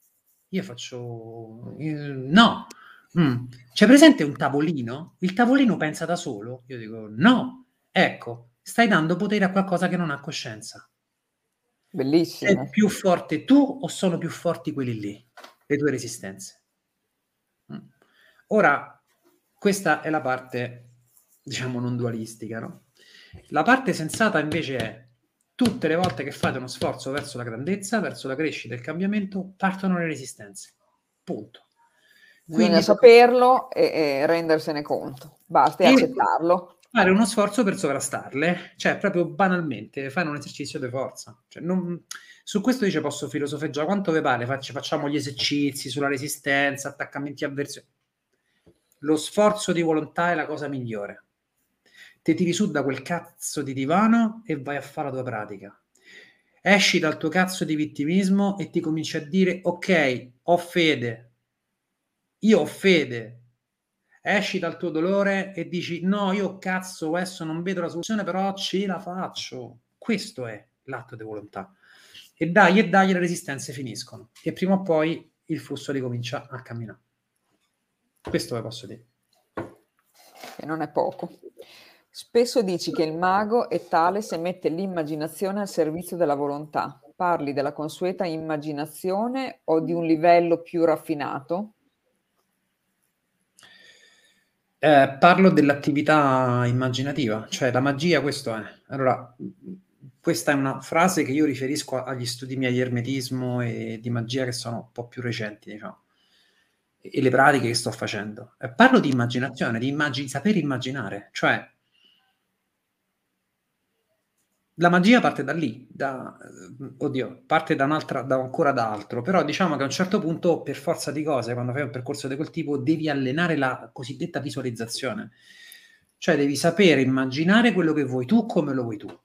Io faccio, eh, no, Mm. C'è presente un tavolino? Il tavolino pensa da solo? Io dico no. Ecco, stai dando potere a qualcosa che non ha coscienza. Bellissimo. Sei più forte tu o sono più forti quelli lì? Le tue resistenze. Mm. Ora, questa è la parte, diciamo, non dualistica, no? La parte sensata invece è tutte le volte che fate uno sforzo verso la grandezza, verso la crescita e il cambiamento, partono le resistenze. Punto. Bisogna Quindi, saperlo e, e, rendersene conto, basta e accettarlo. Fare uno sforzo per sovrastarle, cioè proprio banalmente fare un esercizio di forza. Cioè, non, su questo dice posso filosofeggiare quanto vi pare, facci, facciamo gli esercizi sulla resistenza, attaccamenti avversioni. Lo sforzo di volontà è la cosa migliore. Ti tiri su da quel cazzo di divano e vai a fare la tua pratica. Esci dal tuo cazzo di vittimismo e ti cominci a dire ok, ho fede, io ho fede, esci dal tuo dolore e dici no, io cazzo adesso non vedo la soluzione, però ce la faccio. Questo è l'atto di volontà. E dai e dai le resistenze finiscono e prima o poi il flusso ricomincia a camminare. Questo ve posso dire. E non è poco. Spesso dici che il mago è tale se mette l'immaginazione al servizio della volontà. Parli della consueta immaginazione o di un livello più raffinato? Eh, parlo dell'attività immaginativa, cioè la magia questo è. Allora, questa è una frase che io riferisco agli studi miei di ermetismo e di magia che sono un po' più recenti, diciamo, e le pratiche che sto facendo. Eh, parlo di immaginazione, di immagini, saper immaginare, cioè la magia parte da lì, da, oddio, parte da, un'altra, da ancora da altro, però diciamo che a un certo punto, per forza di cose, quando fai un percorso di quel tipo, devi allenare la cosiddetta visualizzazione. Cioè devi sapere immaginare quello che vuoi tu come lo vuoi tu.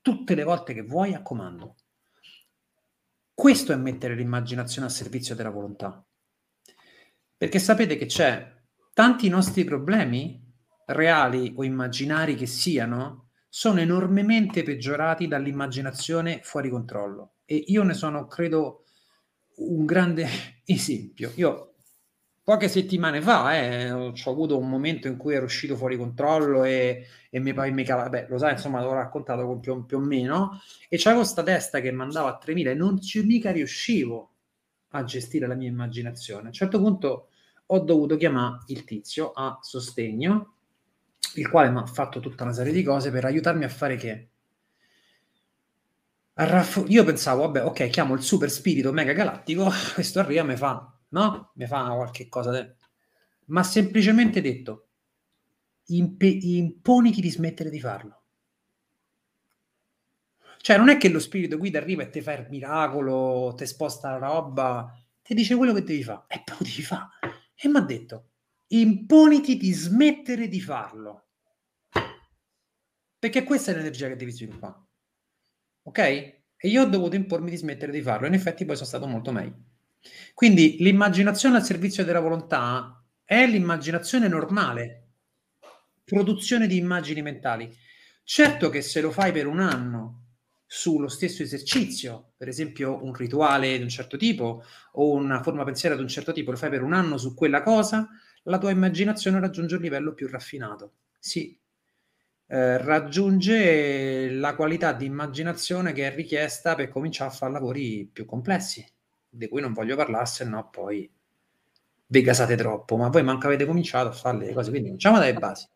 Tutte le volte che vuoi a comando. Questo è mettere l'immaginazione a servizio della volontà. Perché sapete che c'è tanti nostri problemi, reali o immaginari che siano, sono enormemente peggiorati dall'immaginazione fuori controllo. E io ne sono, credo, un grande esempio. Io poche settimane fa eh, ho avuto un momento in cui ero uscito fuori controllo e, e mi, mi cala, beh, lo sai, insomma, l'ho raccontato con più, più o meno, e c'avevo questa testa che mandava a 3000 e non ci mica riuscivo a gestire la mia immaginazione. A un certo punto ho dovuto chiamare il tizio a sostegno il quale mi ha fatto tutta una serie di cose per aiutarmi a fare che? Raff- io pensavo, vabbè, ok, chiamo il super spirito mega galattico, questo arriva e mi fa, no? Mi fa qualche cosa, de- ma semplicemente detto, impe- imponiti di smettere di farlo. Cioè, non è che lo spirito guida arriva e ti fa il miracolo, ti sposta la roba, ti dice quello che devi fare, e poi devi fare. E mi ha detto, imponiti di smettere di farlo. Perché questa è l'energia che devi sviluppare. Ok? E io ho dovuto impormi di smettere di farlo. In effetti poi sono stato molto meglio. Quindi l'immaginazione al servizio della volontà è l'immaginazione normale, produzione di immagini mentali. Certo che se lo fai per un anno sullo stesso esercizio, per esempio un rituale di un certo tipo o una forma pensiero di un certo tipo, lo fai per un anno su quella cosa, la tua immaginazione raggiunge un livello più raffinato. Sì, eh, raggiunge la qualità di immaginazione che è richiesta per cominciare a fare lavori più complessi, di cui non voglio parlare, se no poi vi gasate troppo, ma voi manco avete cominciato a fare le cose, quindi cominciamo dalle basi.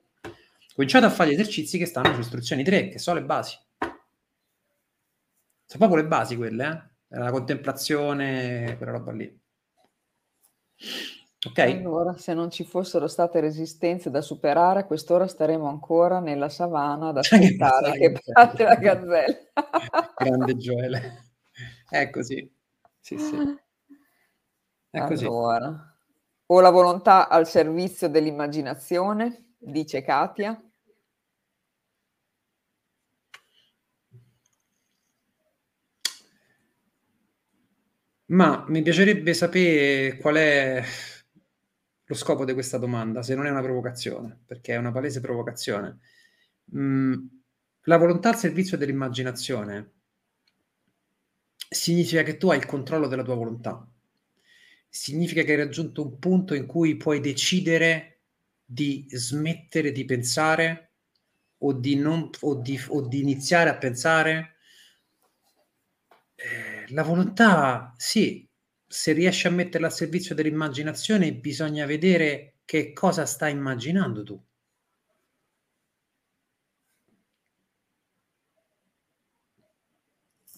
Cominciate a fare gli esercizi che stanno su istruzioni 3, che sono le basi. Sono proprio le basi quelle, eh? La contemplazione, quella roba lì. Ok? Allora, se non ci fossero state resistenze da superare, a quest'ora staremo ancora nella savana ad aspettare che parte la gazzella. Grande Gioele. È così. Sì, sì. È così. Allora, ho la volontà al servizio dell'immaginazione, dice Katia. Ma mi piacerebbe sapere qual è lo scopo di questa domanda, se non è una provocazione, perché è una palese provocazione. Mm, la volontà al servizio dell'immaginazione significa che tu hai il controllo della tua volontà. Significa che hai raggiunto un punto in cui puoi decidere di smettere di pensare o di, non, o di, o di iniziare a pensare la volontà, sì, se riesci a metterla al servizio dell'immaginazione, bisogna vedere che cosa stai immaginando tu.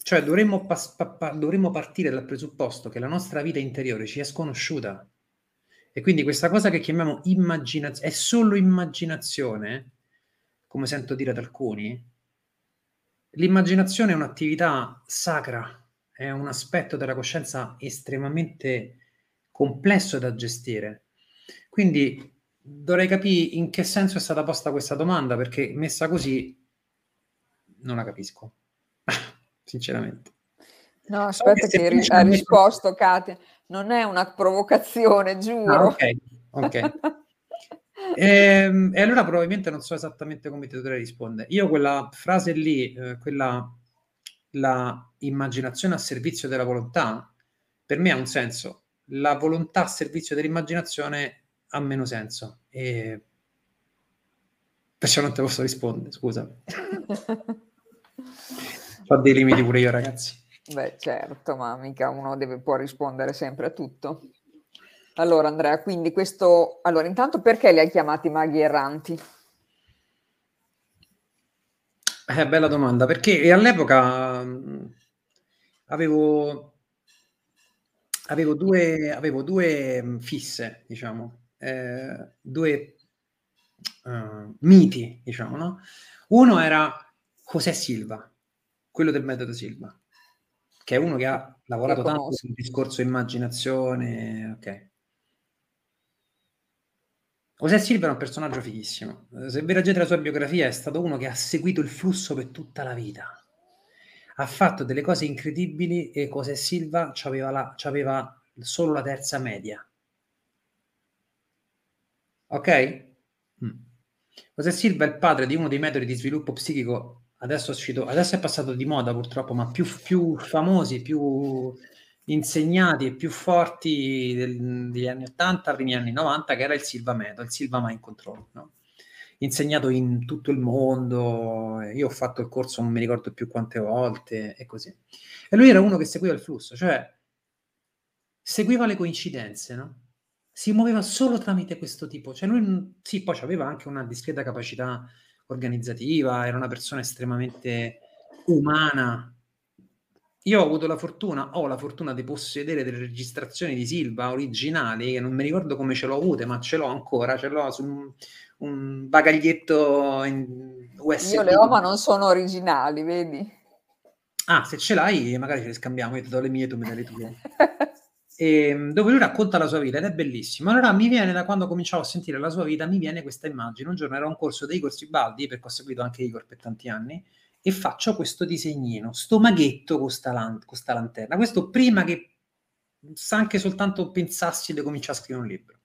Cioè dovremmo, pas- pa- pa- dovremmo partire dal presupposto che la nostra vita interiore ci è sconosciuta e quindi questa cosa che chiamiamo immaginazione è solo immaginazione, come sento dire ad alcuni. L'immaginazione è un'attività sacra, è un aspetto della coscienza estremamente complesso da gestire. Quindi dovrei capire in che senso è stata posta questa domanda, perché messa così non la capisco, sinceramente. No, aspetta che ri- ha risposto Katia, non è una provocazione, giuro. Ah, ok, ok. e, ehm, e, allora probabilmente non so esattamente come ti dovrei rispondere. Io quella frase lì, eh, quella la immaginazione a servizio della volontà, per me ha un senso. La volontà a servizio dell'immaginazione ha meno senso. E perciò non te posso rispondere, scusa. Ho dei limiti pure io, ragazzi. Beh, certo, ma mica uno deve, può rispondere sempre a tutto. Allora, Andrea, quindi questo... Allora, intanto perché li hai chiamati maghi erranti? Eh, bella domanda, perché all'epoca mh, avevo, avevo due, avevo due mh, fisse, diciamo, eh, due uh, miti, diciamo, no? Uno era José Silva, quello del metodo Silva, che è uno che ha lavorato tanto sul discorso immaginazione, ok. José Silva è un personaggio fighissimo. Se vi leggete la sua biografia, è stato uno che ha seguito il flusso per tutta la vita. Ha fatto delle cose incredibili e José Silva aveva, la, aveva solo la terza media. Ok? Mm. José Silva è il padre di uno dei metodi di sviluppo psichico, adesso è, uscito, adesso è passato di moda purtroppo, ma più, più famosi, più insegnati e più forti del, degli anni 80, primi anni 90, che era il Silva Medo, il Silva Mind Control, no? insegnato in tutto il mondo, io ho fatto il corso non mi ricordo più quante volte e così. E lui era uno che seguiva il flusso, cioè seguiva le coincidenze, no? Si muoveva solo tramite questo tipo, cioè lui sì, poi aveva anche una discreta capacità organizzativa, era una persona estremamente umana, io ho avuto la fortuna, ho la fortuna di possedere delle registrazioni di Silva originali, che non mi ricordo come ce l'ho avute, ma ce l'ho ancora, ce l'ho su un, un bagaglietto in USB. Io le ho, ma non sono originali, vedi? Ah, se ce l'hai, magari ce le scambiamo, io ti do le mie, tu mi dai le tue. e, ehm, dove lui racconta la sua vita ed è bellissimo. Allora mi viene da quando cominciavo a sentire la sua vita, mi viene questa immagine. Un giorno era un corso dei corsi Baldi, perché ho seguito anche Igor per tanti anni, e faccio questo disegnino, sto maghetto con sta, lan- lanterna. Questo prima che anche soltanto pensassi di cominciare a scrivere un libro.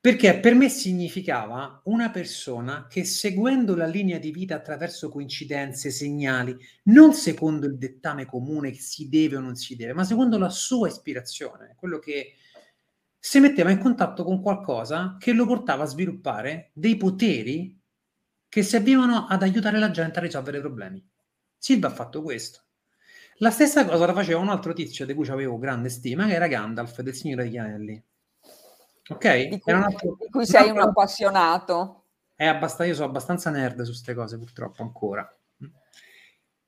Perché per me significava una persona che seguendo la linea di vita attraverso coincidenze, segnali, non secondo il dettame comune che si deve o non si deve, ma secondo la sua ispirazione, quello che si metteva in contatto con qualcosa che lo portava a sviluppare dei poteri che servivano ad aiutare la gente a risolvere i problemi. Silva ha fatto questo. La stessa cosa la faceva un altro tizio di cui avevo grande stima, che era Gandalf del Signore degli Anelli. Ok? Di cui, altro, di cui sei un appassionato. È abbastanza, io sono abbastanza nerd su queste cose, purtroppo ancora.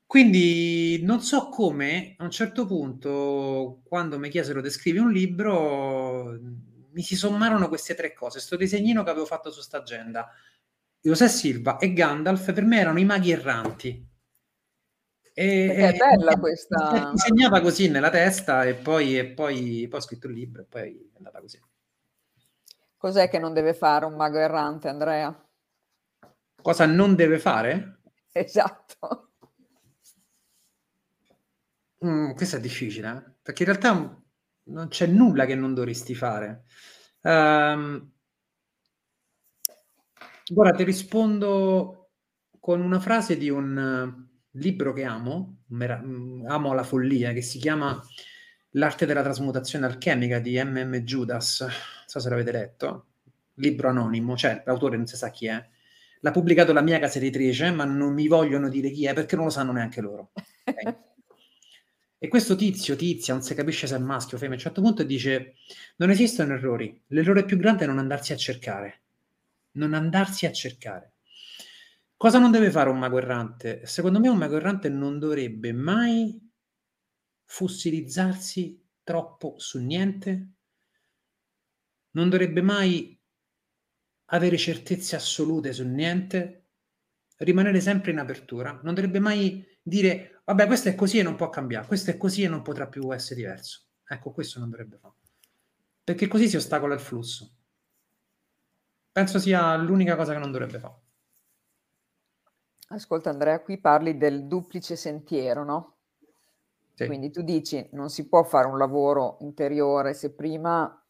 Quindi non so come a un certo punto, quando mi chiesero di scrivere un libro, mi si sommarono queste tre cose. Sto disegnino che avevo fatto su sta agenda, José Silva e Gandalf per me erano i maghi erranti. E, è bella e, questa. Disegnava così nella testa e poi, e poi, poi ho scritto il libro e poi è andata così. Cos'è che non deve fare un mago errante, Andrea? Cosa non deve fare? Esatto. Mm, questo è difficile, eh? perché in realtà non c'è nulla che non dovresti fare. Um, Guarda, ti rispondo con una frase di un uh, libro che amo, mera- amo la follia, che si chiama L'arte della trasmutazione alchemica di M.M. Judas. Non so se l'avete letto. Libro anonimo, cioè l'autore non si sa chi è. L'ha pubblicato la mia casa editrice, ma non mi vogliono dire chi è perché non lo sanno neanche loro. Okay? e questo tizio, tizia, non si capisce se è maschio o femmina, a un certo punto dice: Non esistono errori. L'errore più grande è non andarsi a cercare non andarsi a cercare. Cosa non deve fare un mago errante? Secondo me un mago errante non dovrebbe mai fossilizzarsi troppo su niente, non dovrebbe mai avere certezze assolute su niente, rimanere sempre in apertura, non dovrebbe mai dire vabbè questo è così e non può cambiare, questo è così e non potrà più essere diverso. Ecco, questo non dovrebbe fare, perché così si ostacola il flusso. Penso sia l'unica cosa che non dovrebbe fare. Ascolta Andrea, qui parli del duplice sentiero, no? Sì. Quindi tu dici non si può fare un lavoro interiore se prima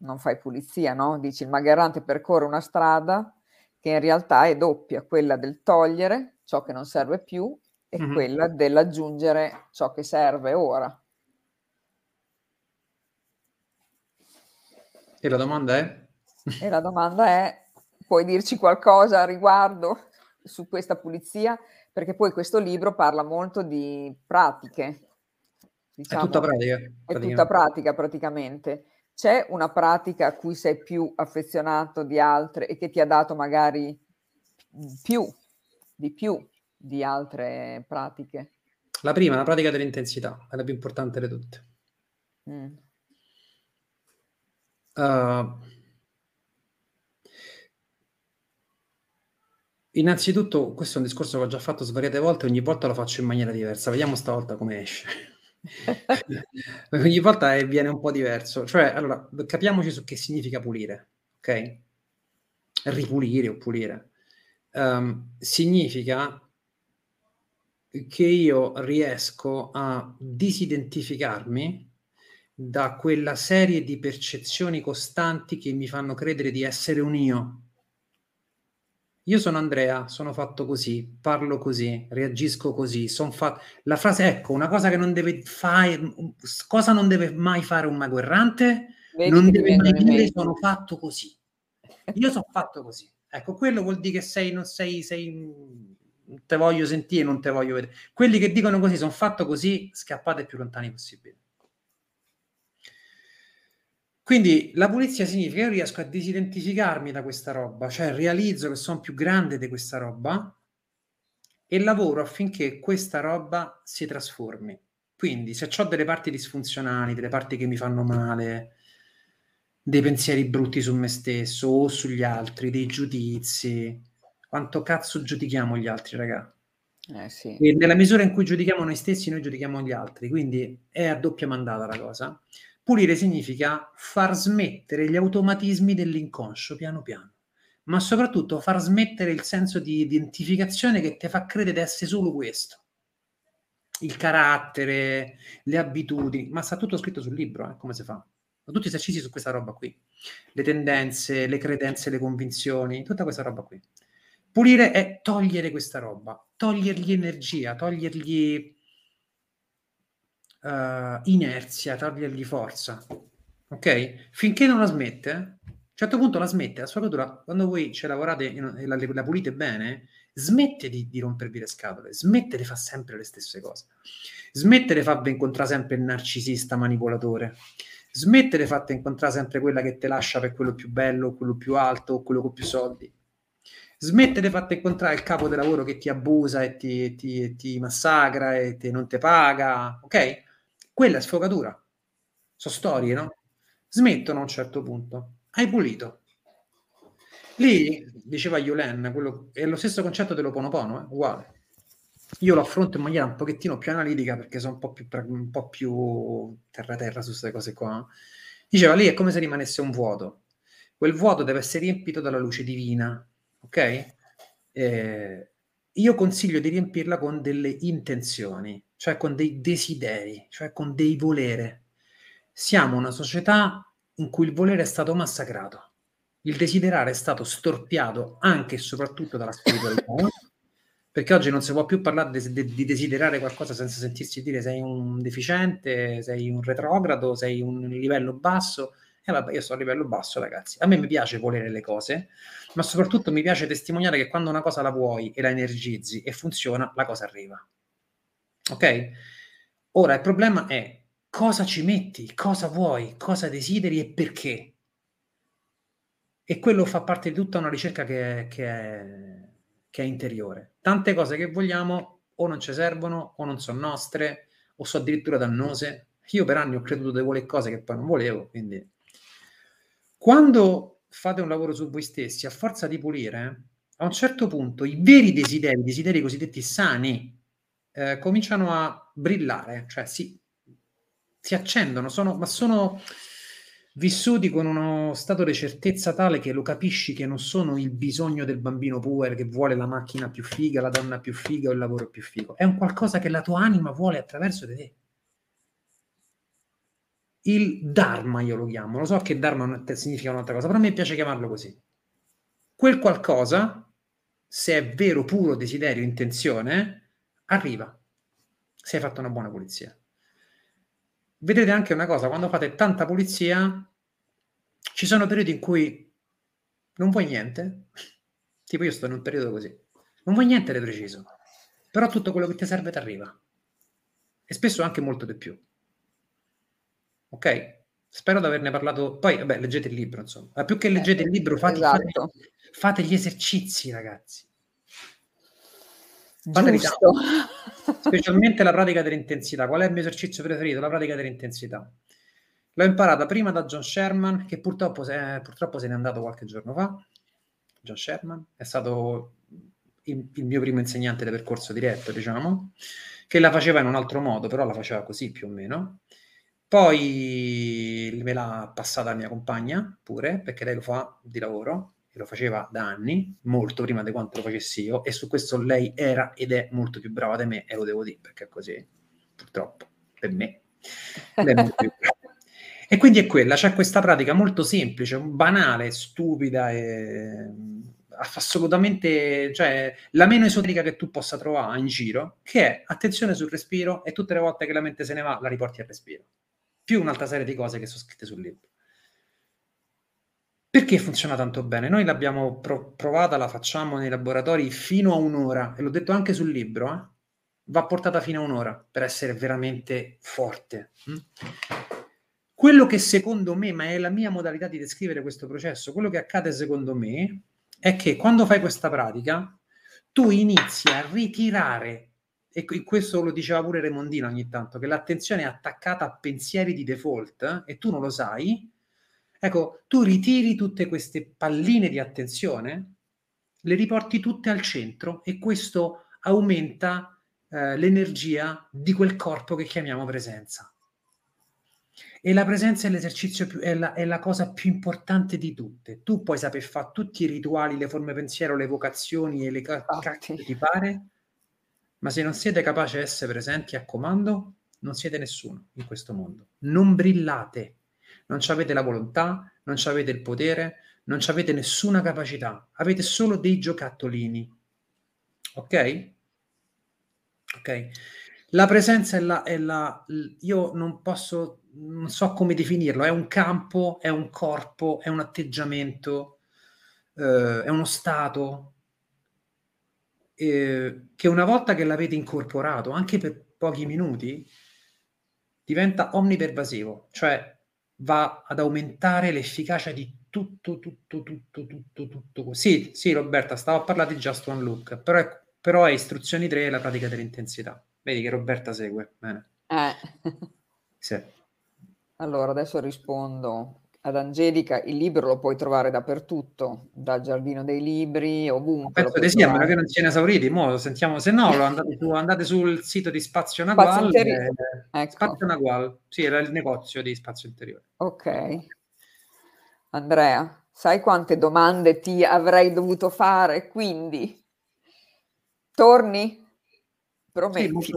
non fai pulizia, no? Dici il magherrante percorre una strada che in realtà è doppia, quella del togliere ciò che non serve più e mm-hmm. quella dell'aggiungere ciò che serve ora. E la domanda è? E la domanda è, puoi dirci qualcosa a riguardo su questa pulizia? Perché poi questo libro parla molto di pratiche. Diciamo, è tutta pratica. È tutta pratica praticamente. C'è una pratica a cui sei più affezionato di altre e che ti ha dato magari più, di più di altre pratiche? La prima, la pratica dell'intensità, è la più importante di tutte. Mm. Uh, Innanzitutto, questo è un discorso che ho già fatto svariate volte, ogni volta lo faccio in maniera diversa. Vediamo stavolta come esce. ogni volta viene un po' diverso. Cioè, allora, capiamoci su che significa pulire, ok? Ripulire o pulire. Um, significa che io riesco a disidentificarmi da quella serie di percezioni costanti che mi fanno credere di essere un io io sono Andrea, sono fatto così, parlo così, reagisco così, son fa- la frase, ecco, una cosa che non deve fare, cosa non deve mai fare un mago errante? Vedi non deve mai dire sono fatto così. Io sono fatto così. Ecco, quello vuol dire che sei, non sei, sei, non te voglio sentire, non te voglio vedere. Quelli che dicono così, sono fatto così, scappate più lontani possibile. Quindi la pulizia significa che io riesco a disidentificarmi da questa roba, cioè realizzo che sono più grande di questa roba e lavoro affinché questa roba si trasformi. Quindi se ho delle parti disfunzionali, delle parti che mi fanno male, dei pensieri brutti su me stesso o sugli altri, dei giudizi, quanto cazzo giudichiamo gli altri, raga? Eh, sì. E nella misura in cui giudichiamo noi stessi, noi giudichiamo gli altri, quindi è a doppia mandata la cosa. Pulire significa far smettere gli automatismi dell'inconscio piano piano ma soprattutto far smettere il senso di identificazione che ti fa credere di essere solo questo. Il carattere, le abitudini, ma sta tutto scritto sul libro, eh, come si fa? Tutti si esercizi su questa roba qui. Le tendenze, le credenze, le convinzioni, tutta questa roba qui. Pulire è togliere questa roba, togliergli energia, togliergli uh, inerzia, togliergli forza. Ok? Finché non la smette, a un certo punto la smette, la spaccatura, quando voi ci lavorate e la, la, pulite bene, smette di, di, rompervi le scatole, smette di fare sempre le stesse cose, smette di farvi incontrare sempre il narcisista manipolatore, smette di farti incontrare sempre quella che ti lascia per quello più bello, quello più alto, quello con più soldi. Smette di farti incontrare il capo del lavoro che ti abusa e ti, ti, ti massacra e ti, non ti paga, ok? Quella è sfogatura. Sono storie, no? Smettono a un certo punto hai pulito. Lì, diceva Yulen, quello, è lo stesso concetto dell'Oponopono, eh? uguale. Io lo affronto in maniera un pochettino più analitica perché sono un po' più, un po più terra-terra su queste cose qua. Diceva, lì è come se rimanesse un vuoto. Quel vuoto deve essere riempito dalla luce divina, ok? Eh, io consiglio di riempirla con delle intenzioni, cioè con dei desideri, cioè con dei volere. Siamo una società in cui il volere è stato massacrato, il desiderare è stato storpiato anche e soprattutto dalla spiritualità, perché oggi non si può più parlare di, di, di, desiderare qualcosa senza sentirsi dire sei un deficiente, sei un retrogrado, sei un livello basso. E vabbè, io sto a livello basso, ragazzi. A me mi piace volere le cose, ma soprattutto mi piace testimoniare che quando una cosa la vuoi e la energizzi e funziona, la cosa arriva. Ok? Ora il problema è cosa ci metti, cosa vuoi, cosa desideri e perché. E quello fa parte di tutta una ricerca che è, che è, che è interiore. Tante cose che vogliamo o non ci servono o non sono nostre o sono addirittura dannose. Io per anni ho creduto di volere cose che poi non volevo, quindi quando fate un lavoro su voi stessi, a forza di pulire, a un certo punto i veri desideri, i desideri cosiddetti sani, eh, cominciano a brillare, cioè si si accendono, sono, ma sono vissuti con uno stato di certezza tale che lo capisci che non sono il bisogno del bambino puer che vuole la macchina più figa, la donna più figa o il lavoro più figo. È un qualcosa che la tua anima vuole attraverso di te. Il Dharma io lo chiamo, lo so che Dharma significa un'altra cosa, però a me piace chiamarlo così. Quel qualcosa, se è vero, puro desiderio, intenzione, arriva se hai fatto una buona pulizia vedete anche una cosa, quando fate tanta pulizia, ci sono periodi in cui non vuoi niente, tipo io sto in un periodo così, non vuoi niente di preciso, però tutto quello che ti serve ti arriva, e spesso anche molto di più. Ok? Spero di averne parlato. Poi, vabbè, leggete il libro, insomma. Ma più che leggete il libro, fate, esatto. fate, fate gli esercizi, ragazzi. Giusto. Specialmente la pratica dell'intensità. Qual è il mio esercizio preferito? La pratica dell'intensità. L'ho imparata prima da John Sherman, che purtroppo se, purtroppo se n'è andato qualche giorno fa. John Sherman è stato il, il mio primo insegnante del percorso diretto, diciamo, che la faceva in un altro modo, però la faceva così più o meno. Poi me l'ha passata mia compagna pure, perché lei lo fa di lavoro, che lo faceva da anni, molto prima di quanto lo facessi io, e su questo lei era ed è molto più brava di me, e lo devo dire, perché è così, purtroppo, per me. e quindi è quella, c'è questa pratica molto semplice, banale, stupida e assolutamente, cioè la meno esoterica che tu possa trovare in giro, che è attenzione sul respiro e tutte le volte che la mente se ne va la riporti al respiro. Più un'altra serie di cose che sono scritte sul libro. Perché funziona tanto bene? Noi l'abbiamo pro- provata, la facciamo nei laboratori fino a un'ora, e l'ho detto anche sul libro, eh? va portata fino a un'ora per essere veramente forte. Mm? Quello che secondo me, ma è la mia modalità di descrivere questo processo, quello che accade secondo me è che quando fai questa pratica, tu inizi a ritirare, e questo lo diceva pure Remondino ogni tanto, che l'attenzione è attaccata a pensieri di default eh, e tu non lo sai, ecco, tu ritiri tutte queste palline di attenzione, le riporti tutte al centro e questo aumenta eh, l'energia di quel corpo che chiamiamo presenza. E la presenza è l'esercizio più, è la, è la cosa più importante di tutte. Tu puoi saper fare tutti i rituali, le forme pensiero, le vocazioni e le cacche che ti pare, ma se non siete capaci di essere presenti a comando, non siete nessuno in questo mondo. Non brillate, non avete la volontà, non avete il potere, non avete nessuna capacità, avete solo dei giocattolini. Ok? Ok? La presenza è la, è la io non posso non so come definirlo, è un campo, è un corpo, è un atteggiamento, eh, è uno stato eh, che una volta che l'avete incorporato, anche per pochi minuti, diventa omnipervasivo, cioè va ad aumentare l'efficacia di tutto, tutto, tutto, tutto, tutto. Sì, sì, Roberta, stavo a parlare di Just One Look, però è, però è istruzioni 3 la pratica dell'intensità. Vedi che Roberta segue, bene. Eh. Sì. Allora, adesso rispondo ad Angelica, il libro lo puoi trovare dappertutto, dal giardino dei libri, ovunque. Penso di sì, a meno che non siano esauriti, mo sentiamo, se no andate, su, andate sul sito di Spazio Nagual. Spazio, eh, ecco. Spazio Nagual, sì, era il negozio di Spazio Interiore. Ok. Andrea, sai quante domande ti avrei dovuto fare? Quindi, torni? Prometti. Sì,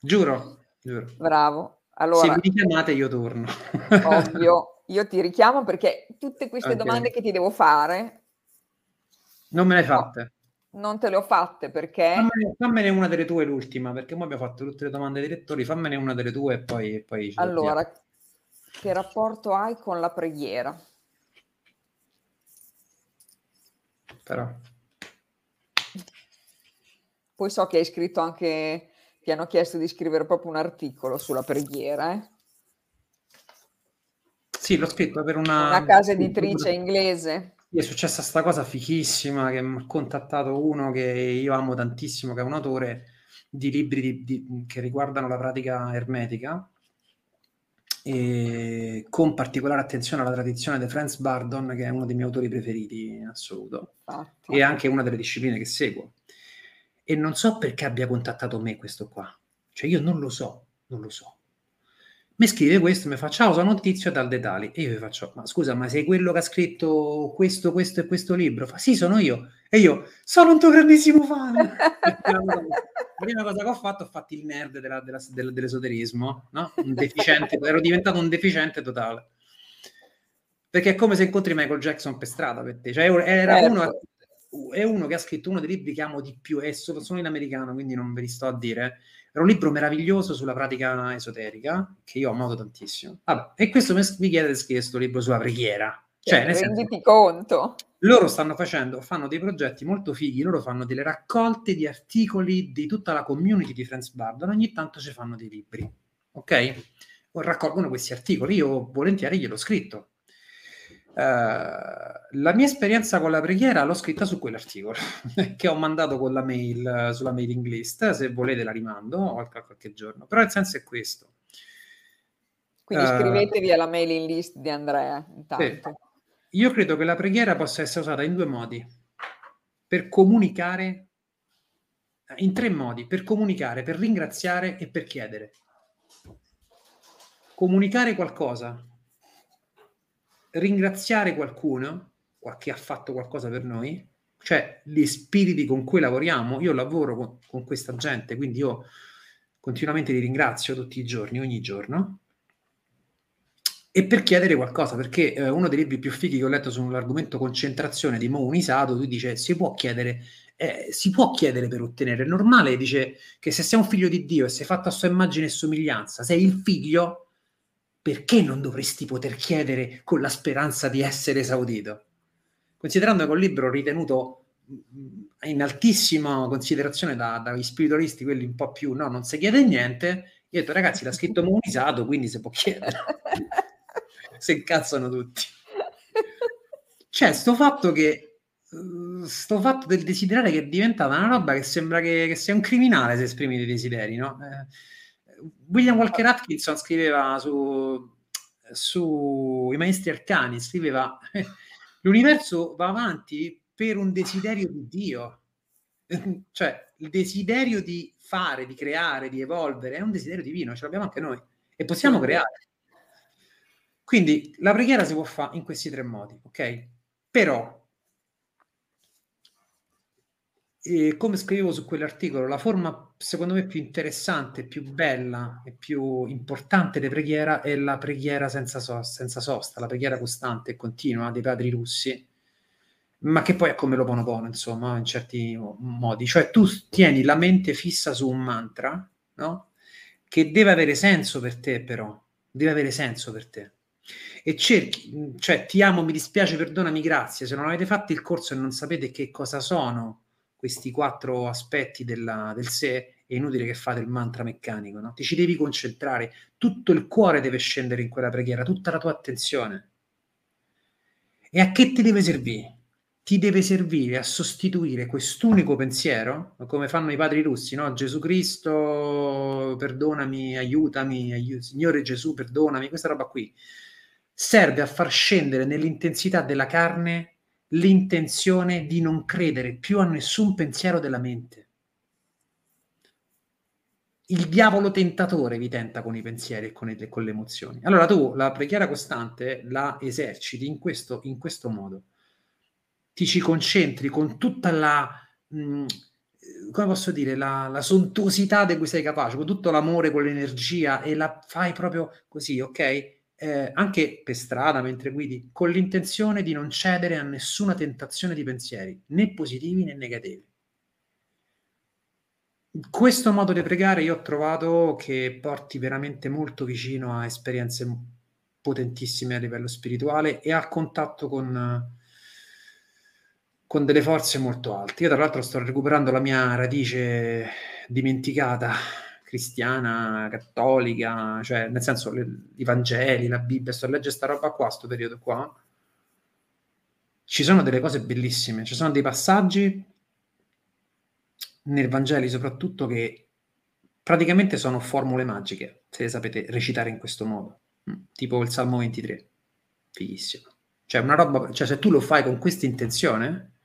giuro, giuro. Bravo. Allora, Se mi chiamate io torno. ovvio, io ti richiamo perché tutte queste okay. domande che ti devo fare... Non me le hai fatte. Non te le ho fatte perché... Fammene, fammene una delle tue l'ultima, perché ora abbiamo fatto tutte le domande dei lettori, fammene una delle tue e poi... poi allora, che rapporto hai con la preghiera? Però... Poi so che hai scritto anche ti hanno chiesto di scrivere proprio un articolo sulla preghiera. Eh? Sì, l'ho scritto per una... Una casa editrice inglese. È successa questa cosa fichissima che mi ha contattato uno che io amo tantissimo, che è un autore di libri di, di, che riguardano la pratica ermetica e con particolare attenzione alla tradizione di Franz Bardon, che è uno dei miei autori preferiti in assoluto, Infatti. e anche una delle discipline che seguo e non so perché abbia contattato me questo qua. Cioè io non lo so, non lo so. Mi scrive questo, mi fa ciao, sono un tizio dal dettagli. E io gli faccio, ma scusa, ma sei quello che ha scritto questo, questo e questo libro? Fa, sì, sono io. E io, sono un tuo grandissimo fan. La prima cosa che ho fatto, ho fatto il nerd della, della, della, dell'esoterismo, no? Un deficiente, ero diventato un deficiente totale. Perché è come se incontri Michael Jackson per strada per te. Cioè, era certo. uno è uno che ha scritto uno dei libri che amo di più, e sono in americano, quindi non ve li sto a dire. Era un libro meraviglioso sulla pratica esoterica, che io ho amato tantissimo. Vabbè, e questo mi, chiede di scrivere questo libro sulla preghiera. Cioè, cioè renditi senso, conto. Loro stanno facendo, fanno dei progetti molto fighi, loro fanno delle raccolte di articoli di tutta la community di Franz Bardon, ogni tanto ci fanno dei libri, ok? O raccolgono questi articoli, io volentieri gliel'ho scritto, Uh, la mia esperienza con la preghiera l'ho scritta su quell'articolo che ho mandato con la mail sulla mailing list. Se volete, la rimando qualche, qualche giorno, però il senso è questo. Quindi uh, iscrivetevi alla mailing list di Andrea. Intanto. Sì. Io credo che la preghiera possa essere usata in due modi: per comunicare, in tre modi: per comunicare, per ringraziare e per chiedere. Comunicare qualcosa ringraziare qualcuno, che ha fatto qualcosa per noi, cioè gli spiriti con cui lavoriamo. Io lavoro con, con questa gente, quindi io continuamente li ringrazio tutti i giorni, ogni giorno. E per chiedere qualcosa, perché eh, uno dei libri più fighi che ho letto sull'argomento concentrazione di Mo Unisato, tu dice si può chiedere, eh, si può chiedere per ottenere. È normale, dice che se sei un figlio di Dio e sei fatto a sua immagine e somiglianza, sei il figlio, perché non dovresti poter chiedere con la speranza di essere esaudito? Considerando che un libro ritenuto mm, in altissima considerazione da, dagli spiritualisti, quelli un po' più no, non si chiede niente, io ho detto ragazzi l'ha scritto Munisato, quindi si può chiedere. si incazzano tutti. C'è sto fatto che uh, sto fatto del desiderare che è diventata una roba che sembra che, che sei un criminale se esprimi dei desideri, no? Eh, William Walker Atkinson scriveva su, su I Maestri Arcani, scriveva l'universo va avanti per un desiderio di Dio, cioè il desiderio di fare, di creare, di evolvere è un desiderio divino, ce l'abbiamo anche noi e possiamo creare. Quindi la preghiera si può fare in questi tre modi, ok? Però e come scrivevo su quell'articolo, la forma secondo me più interessante, più bella e più importante di preghiera è la preghiera senza, so- senza sosta, la preghiera costante e continua dei padri russi, ma che poi è come lo ponopono, insomma, in certi modi. Cioè tu tieni la mente fissa su un mantra, no? Che deve avere senso per te, però, deve avere senso per te. E cerchi, cioè ti amo, mi dispiace, perdonami, grazie. Se non avete fatto il corso e non sapete che cosa sono questi quattro aspetti della, del sé, è inutile che fate il mantra meccanico, no? Ti ci devi concentrare, tutto il cuore deve scendere in quella preghiera, tutta la tua attenzione. E a che ti deve servire? Ti deve servire a sostituire quest'unico pensiero, come fanno i padri russi, no? Gesù Cristo, perdonami, aiutami, aiut- Signore Gesù, perdonami, questa roba qui. Serve a far scendere nell'intensità della carne l'intenzione di non credere più a nessun pensiero della mente. Il diavolo tentatore vi tenta con i pensieri e con, il, con le emozioni. Allora tu la preghiera costante la eserciti in questo, in questo modo. Ti ci concentri con tutta la, mh, mm, come posso dire, la, la sontuosità di cui sei capace, con tutto l'amore, con l'energia e la fai proprio così, ok? Eh, anche per strada mentre guidi, con l'intenzione di non cedere a nessuna tentazione di pensieri, né positivi né negativi. Questo modo di pregare io ho trovato che porti veramente molto vicino a esperienze potentissime a livello spirituale e al contatto con, con delle forze molto alte. Io tra l'altro sto recuperando la mia radice dimenticata cristiana, cattolica, cioè nel senso le, i Vangeli, la Bibbia, sto a leggere sta roba qua, sto periodo qua, ci sono delle cose bellissime, ci sono dei passaggi nel Vangeli soprattutto che praticamente sono formule magiche, se le sapete recitare in questo modo, mm, tipo il Salmo 23, fighissimo. Cioè una roba, cioè se tu lo fai con questa intenzione,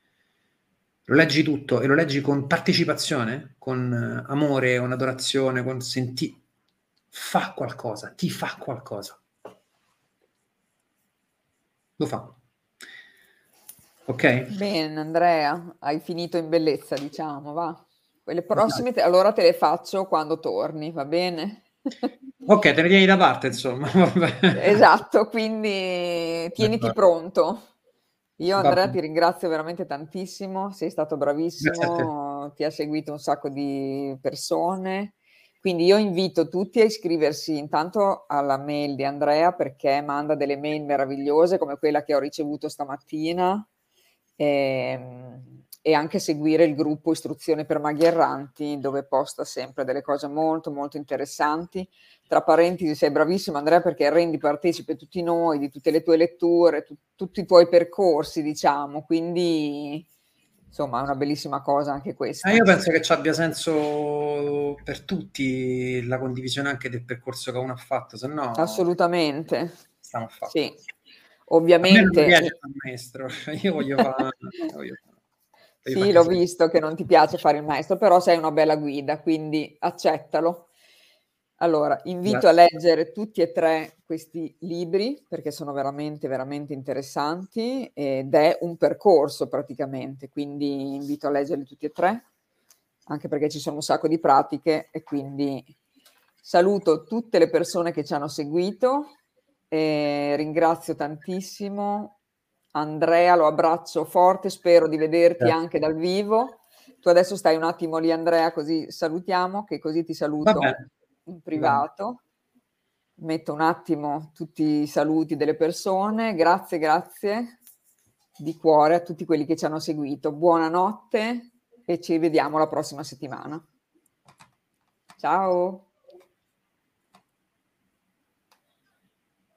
lo leggi tutto e lo leggi con partecipazione, con uh, amore, con adorazione, con senti... fa qualcosa, ti fa qualcosa. Lo fa. Ok? Bene, Andrea, hai finito in bellezza, diciamo, va. Quelle prossime, te, allora te le faccio quando torni, va bene? ok, te ne tieni da parte, insomma. esatto, quindi tieniti pronto. Io Andrea ti ringrazio veramente tantissimo, sei stato bravissimo, ti ha seguito un sacco di persone, quindi io invito tutti a iscriversi intanto alla mail di Andrea perché manda delle mail meravigliose come quella che ho ricevuto stamattina. E, ehm, e anche seguire il gruppo Istruzione per Maghi Erranti dove posta sempre delle cose molto molto interessanti tra parentesi sei bravissimo Andrea perché rendi partecipe tutti noi di tutte le tue letture, tu, tutti i tuoi percorsi, diciamo, quindi insomma è una bellissima cosa anche questa. Eh, io penso che ci abbia senso per tutti la condivisione anche del percorso che uno ha fatto, se no... Assolutamente. Stiamo a fare. Sì. Ovviamente... A me non piace il maestro, io voglio fare... sì, l'ho visto che non ti piace fare il maestro, però sei una bella guida, quindi accettalo. Allora, invito Grazie. a leggere tutti e tre questi libri perché sono veramente, veramente interessanti ed è un percorso praticamente, quindi invito a leggerli tutti e tre, anche perché ci sono un sacco di pratiche e quindi saluto tutte le persone che ci hanno seguito e ringrazio tantissimo Andrea, lo abbraccio forte, spero di vederti Grazie. anche dal vivo. Tu adesso stai un attimo lì Andrea, così salutiamo, che così ti saluto. In privato. Metto un attimo tutti i saluti delle persone. Grazie, grazie di cuore a tutti quelli che ci hanno seguito. Buonanotte e ci vediamo la prossima settimana. Ciao.